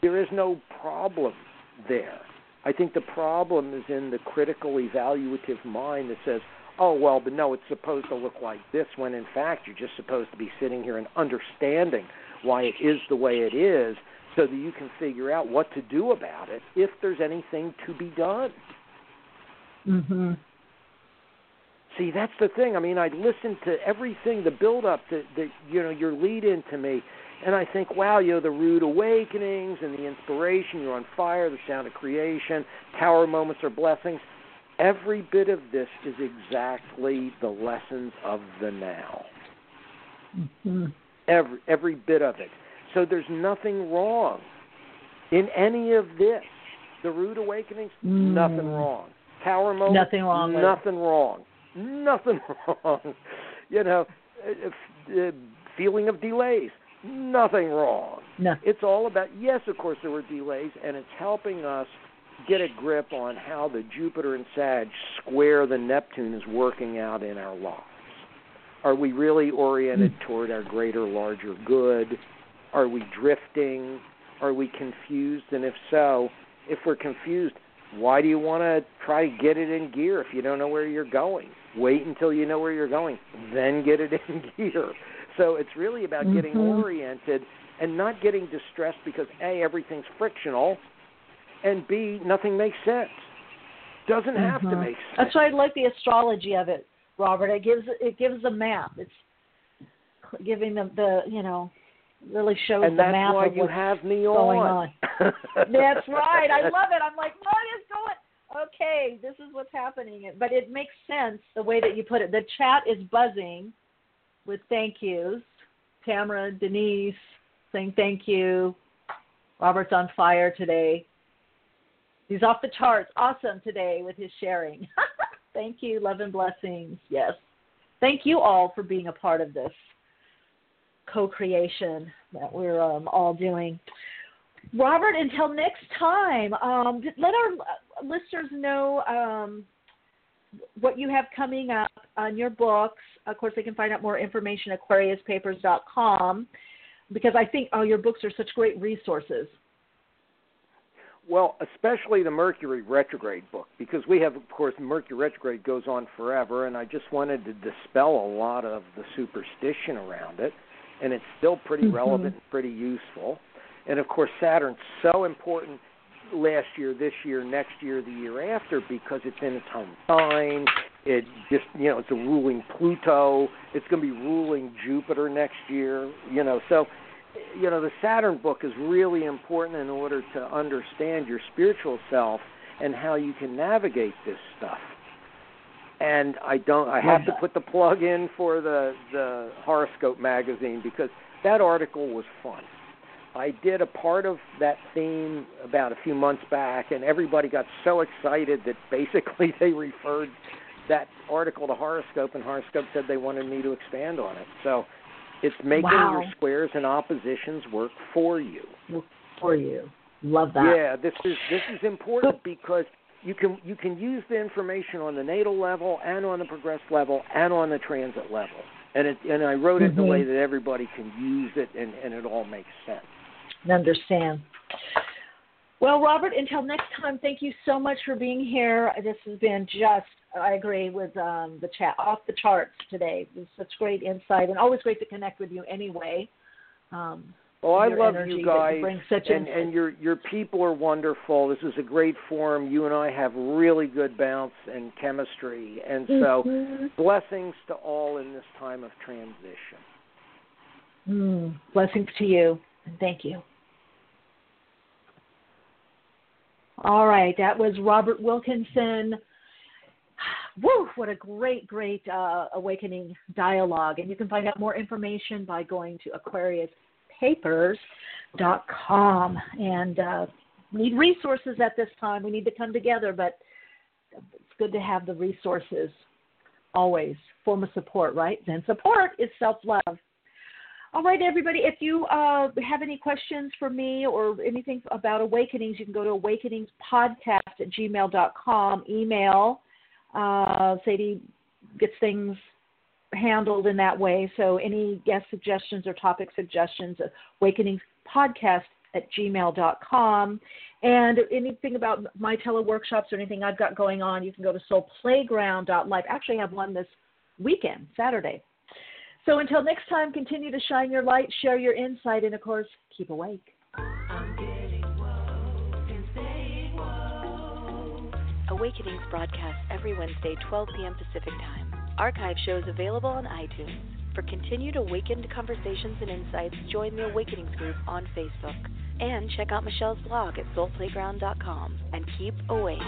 there is no problem there. I think the problem is in the critical evaluative mind that says, oh, well, but no, it's supposed to look like this, when in fact you're just supposed to be sitting here and understanding why it is the way it is so that you can figure out what to do about it if there's anything to be done. Mhm. See, that's the thing. I mean, I listened to everything, the build up, that that you know, your lead in to me, and I think, wow, you know, the rude awakenings and the inspiration, you're on fire, the sound of creation, tower moments are blessings. Every bit of this is exactly the lessons of the now. Mm-hmm. Every every bit of it. So there's nothing wrong in any of this. The rude awakenings, Mm. nothing wrong. Tower moments, Nothing wrong. Nothing wrong. Nothing wrong. You know, uh, uh, feeling of delays, nothing wrong. No. It's all about yes, of course there were delays, and it's helping us get a grip on how the Jupiter and Sag square the Neptune is working out in our lives. Are we really oriented toward our greater, larger good? Are we drifting? Are we confused? And if so, if we're confused, why do you want to try to get it in gear if you don't know where you're going? Wait until you know where you're going, then get it in gear. So it's really about mm-hmm. getting oriented and not getting distressed because A, everything's frictional, and B, nothing makes sense. Doesn't have mm-hmm. to make sense. That's why I like the astrology of it, Robert. It gives it gives a map. It's giving them the you know really shows and the map of why of you what's have me going on. on. that's right. I love it. I'm like, what is going? Okay, this is what's happening. But it makes sense the way that you put it. The chat is buzzing with thank yous. Tamara, Denise saying thank you. Robert's on fire today. He's off the charts. Awesome today with his sharing. thank you. Love and blessings. Yes. Thank you all for being a part of this co-creation that we're um, all doing. Robert, until next time, um, let our listeners know um, what you have coming up on your books. Of course, they can find out more information at AquariusPapers.com because I think oh, your books are such great resources. Well, especially the Mercury retrograde book, because we have, of course, Mercury retrograde goes on forever, and I just wanted to dispel a lot of the superstition around it and it's still pretty mm-hmm. relevant and pretty useful. And of course, Saturn's so important last year, this year, next year, the year after because it's in its home sign. It just you know it's a ruling Pluto. It's going to be ruling Jupiter next year. You know, so you know the Saturn book is really important in order to understand your spiritual self and how you can navigate this stuff and I don't. I have to put the plug in for the the horoscope magazine because that article was fun. I did a part of that theme about a few months back, and everybody got so excited that basically they referred that article to horoscope, and horoscope said they wanted me to expand on it. So it's making wow. your squares and oppositions work for you. For you, love that. Yeah, this is this is important because you can you can use the information on the natal level and on the progressed level and on the transit level. And it and I wrote it mm-hmm. in a way that everybody can use it and, and it all makes sense. And understand. Well, Robert, until next time, thank you so much for being here. This has been just, I agree with um, the chat, off the charts today. It was such great insight and always great to connect with you anyway. Um, well, I love you guys, you and and your your people are wonderful. This is a great forum. You and I have really good bounce and chemistry, and so mm-hmm. blessings to all in this time of transition. Mm, blessings to you, and thank you. All right, that was Robert Wilkinson. Woo, what a great, great uh, awakening dialogue. And you can find out more information by going to Aquarius papers.com. And uh, need resources at this time. We need to come together, but it's good to have the resources always. Form of support, right? Then support is self love. All right, everybody. If you uh, have any questions for me or anything about awakenings, you can go to awakeningspodcast at gmail.com. Email. Uh, Sadie gets things handled in that way. So any guest suggestions or topic suggestions, awakenings podcast at gmail.com. And anything about my teleworkshops or anything I've got going on, you can go to soulplayground.life. Actually, I have one this weekend, Saturday. So until next time, continue to shine your light, share your insight, and of course, keep awake. Awakenings broadcast every Wednesday, 12 p.m. Pacific Time. Archive shows available on iTunes. For continued awakened conversations and insights, join the Awakenings group on Facebook. And check out Michele's blog at soulplayground.com and keep awake.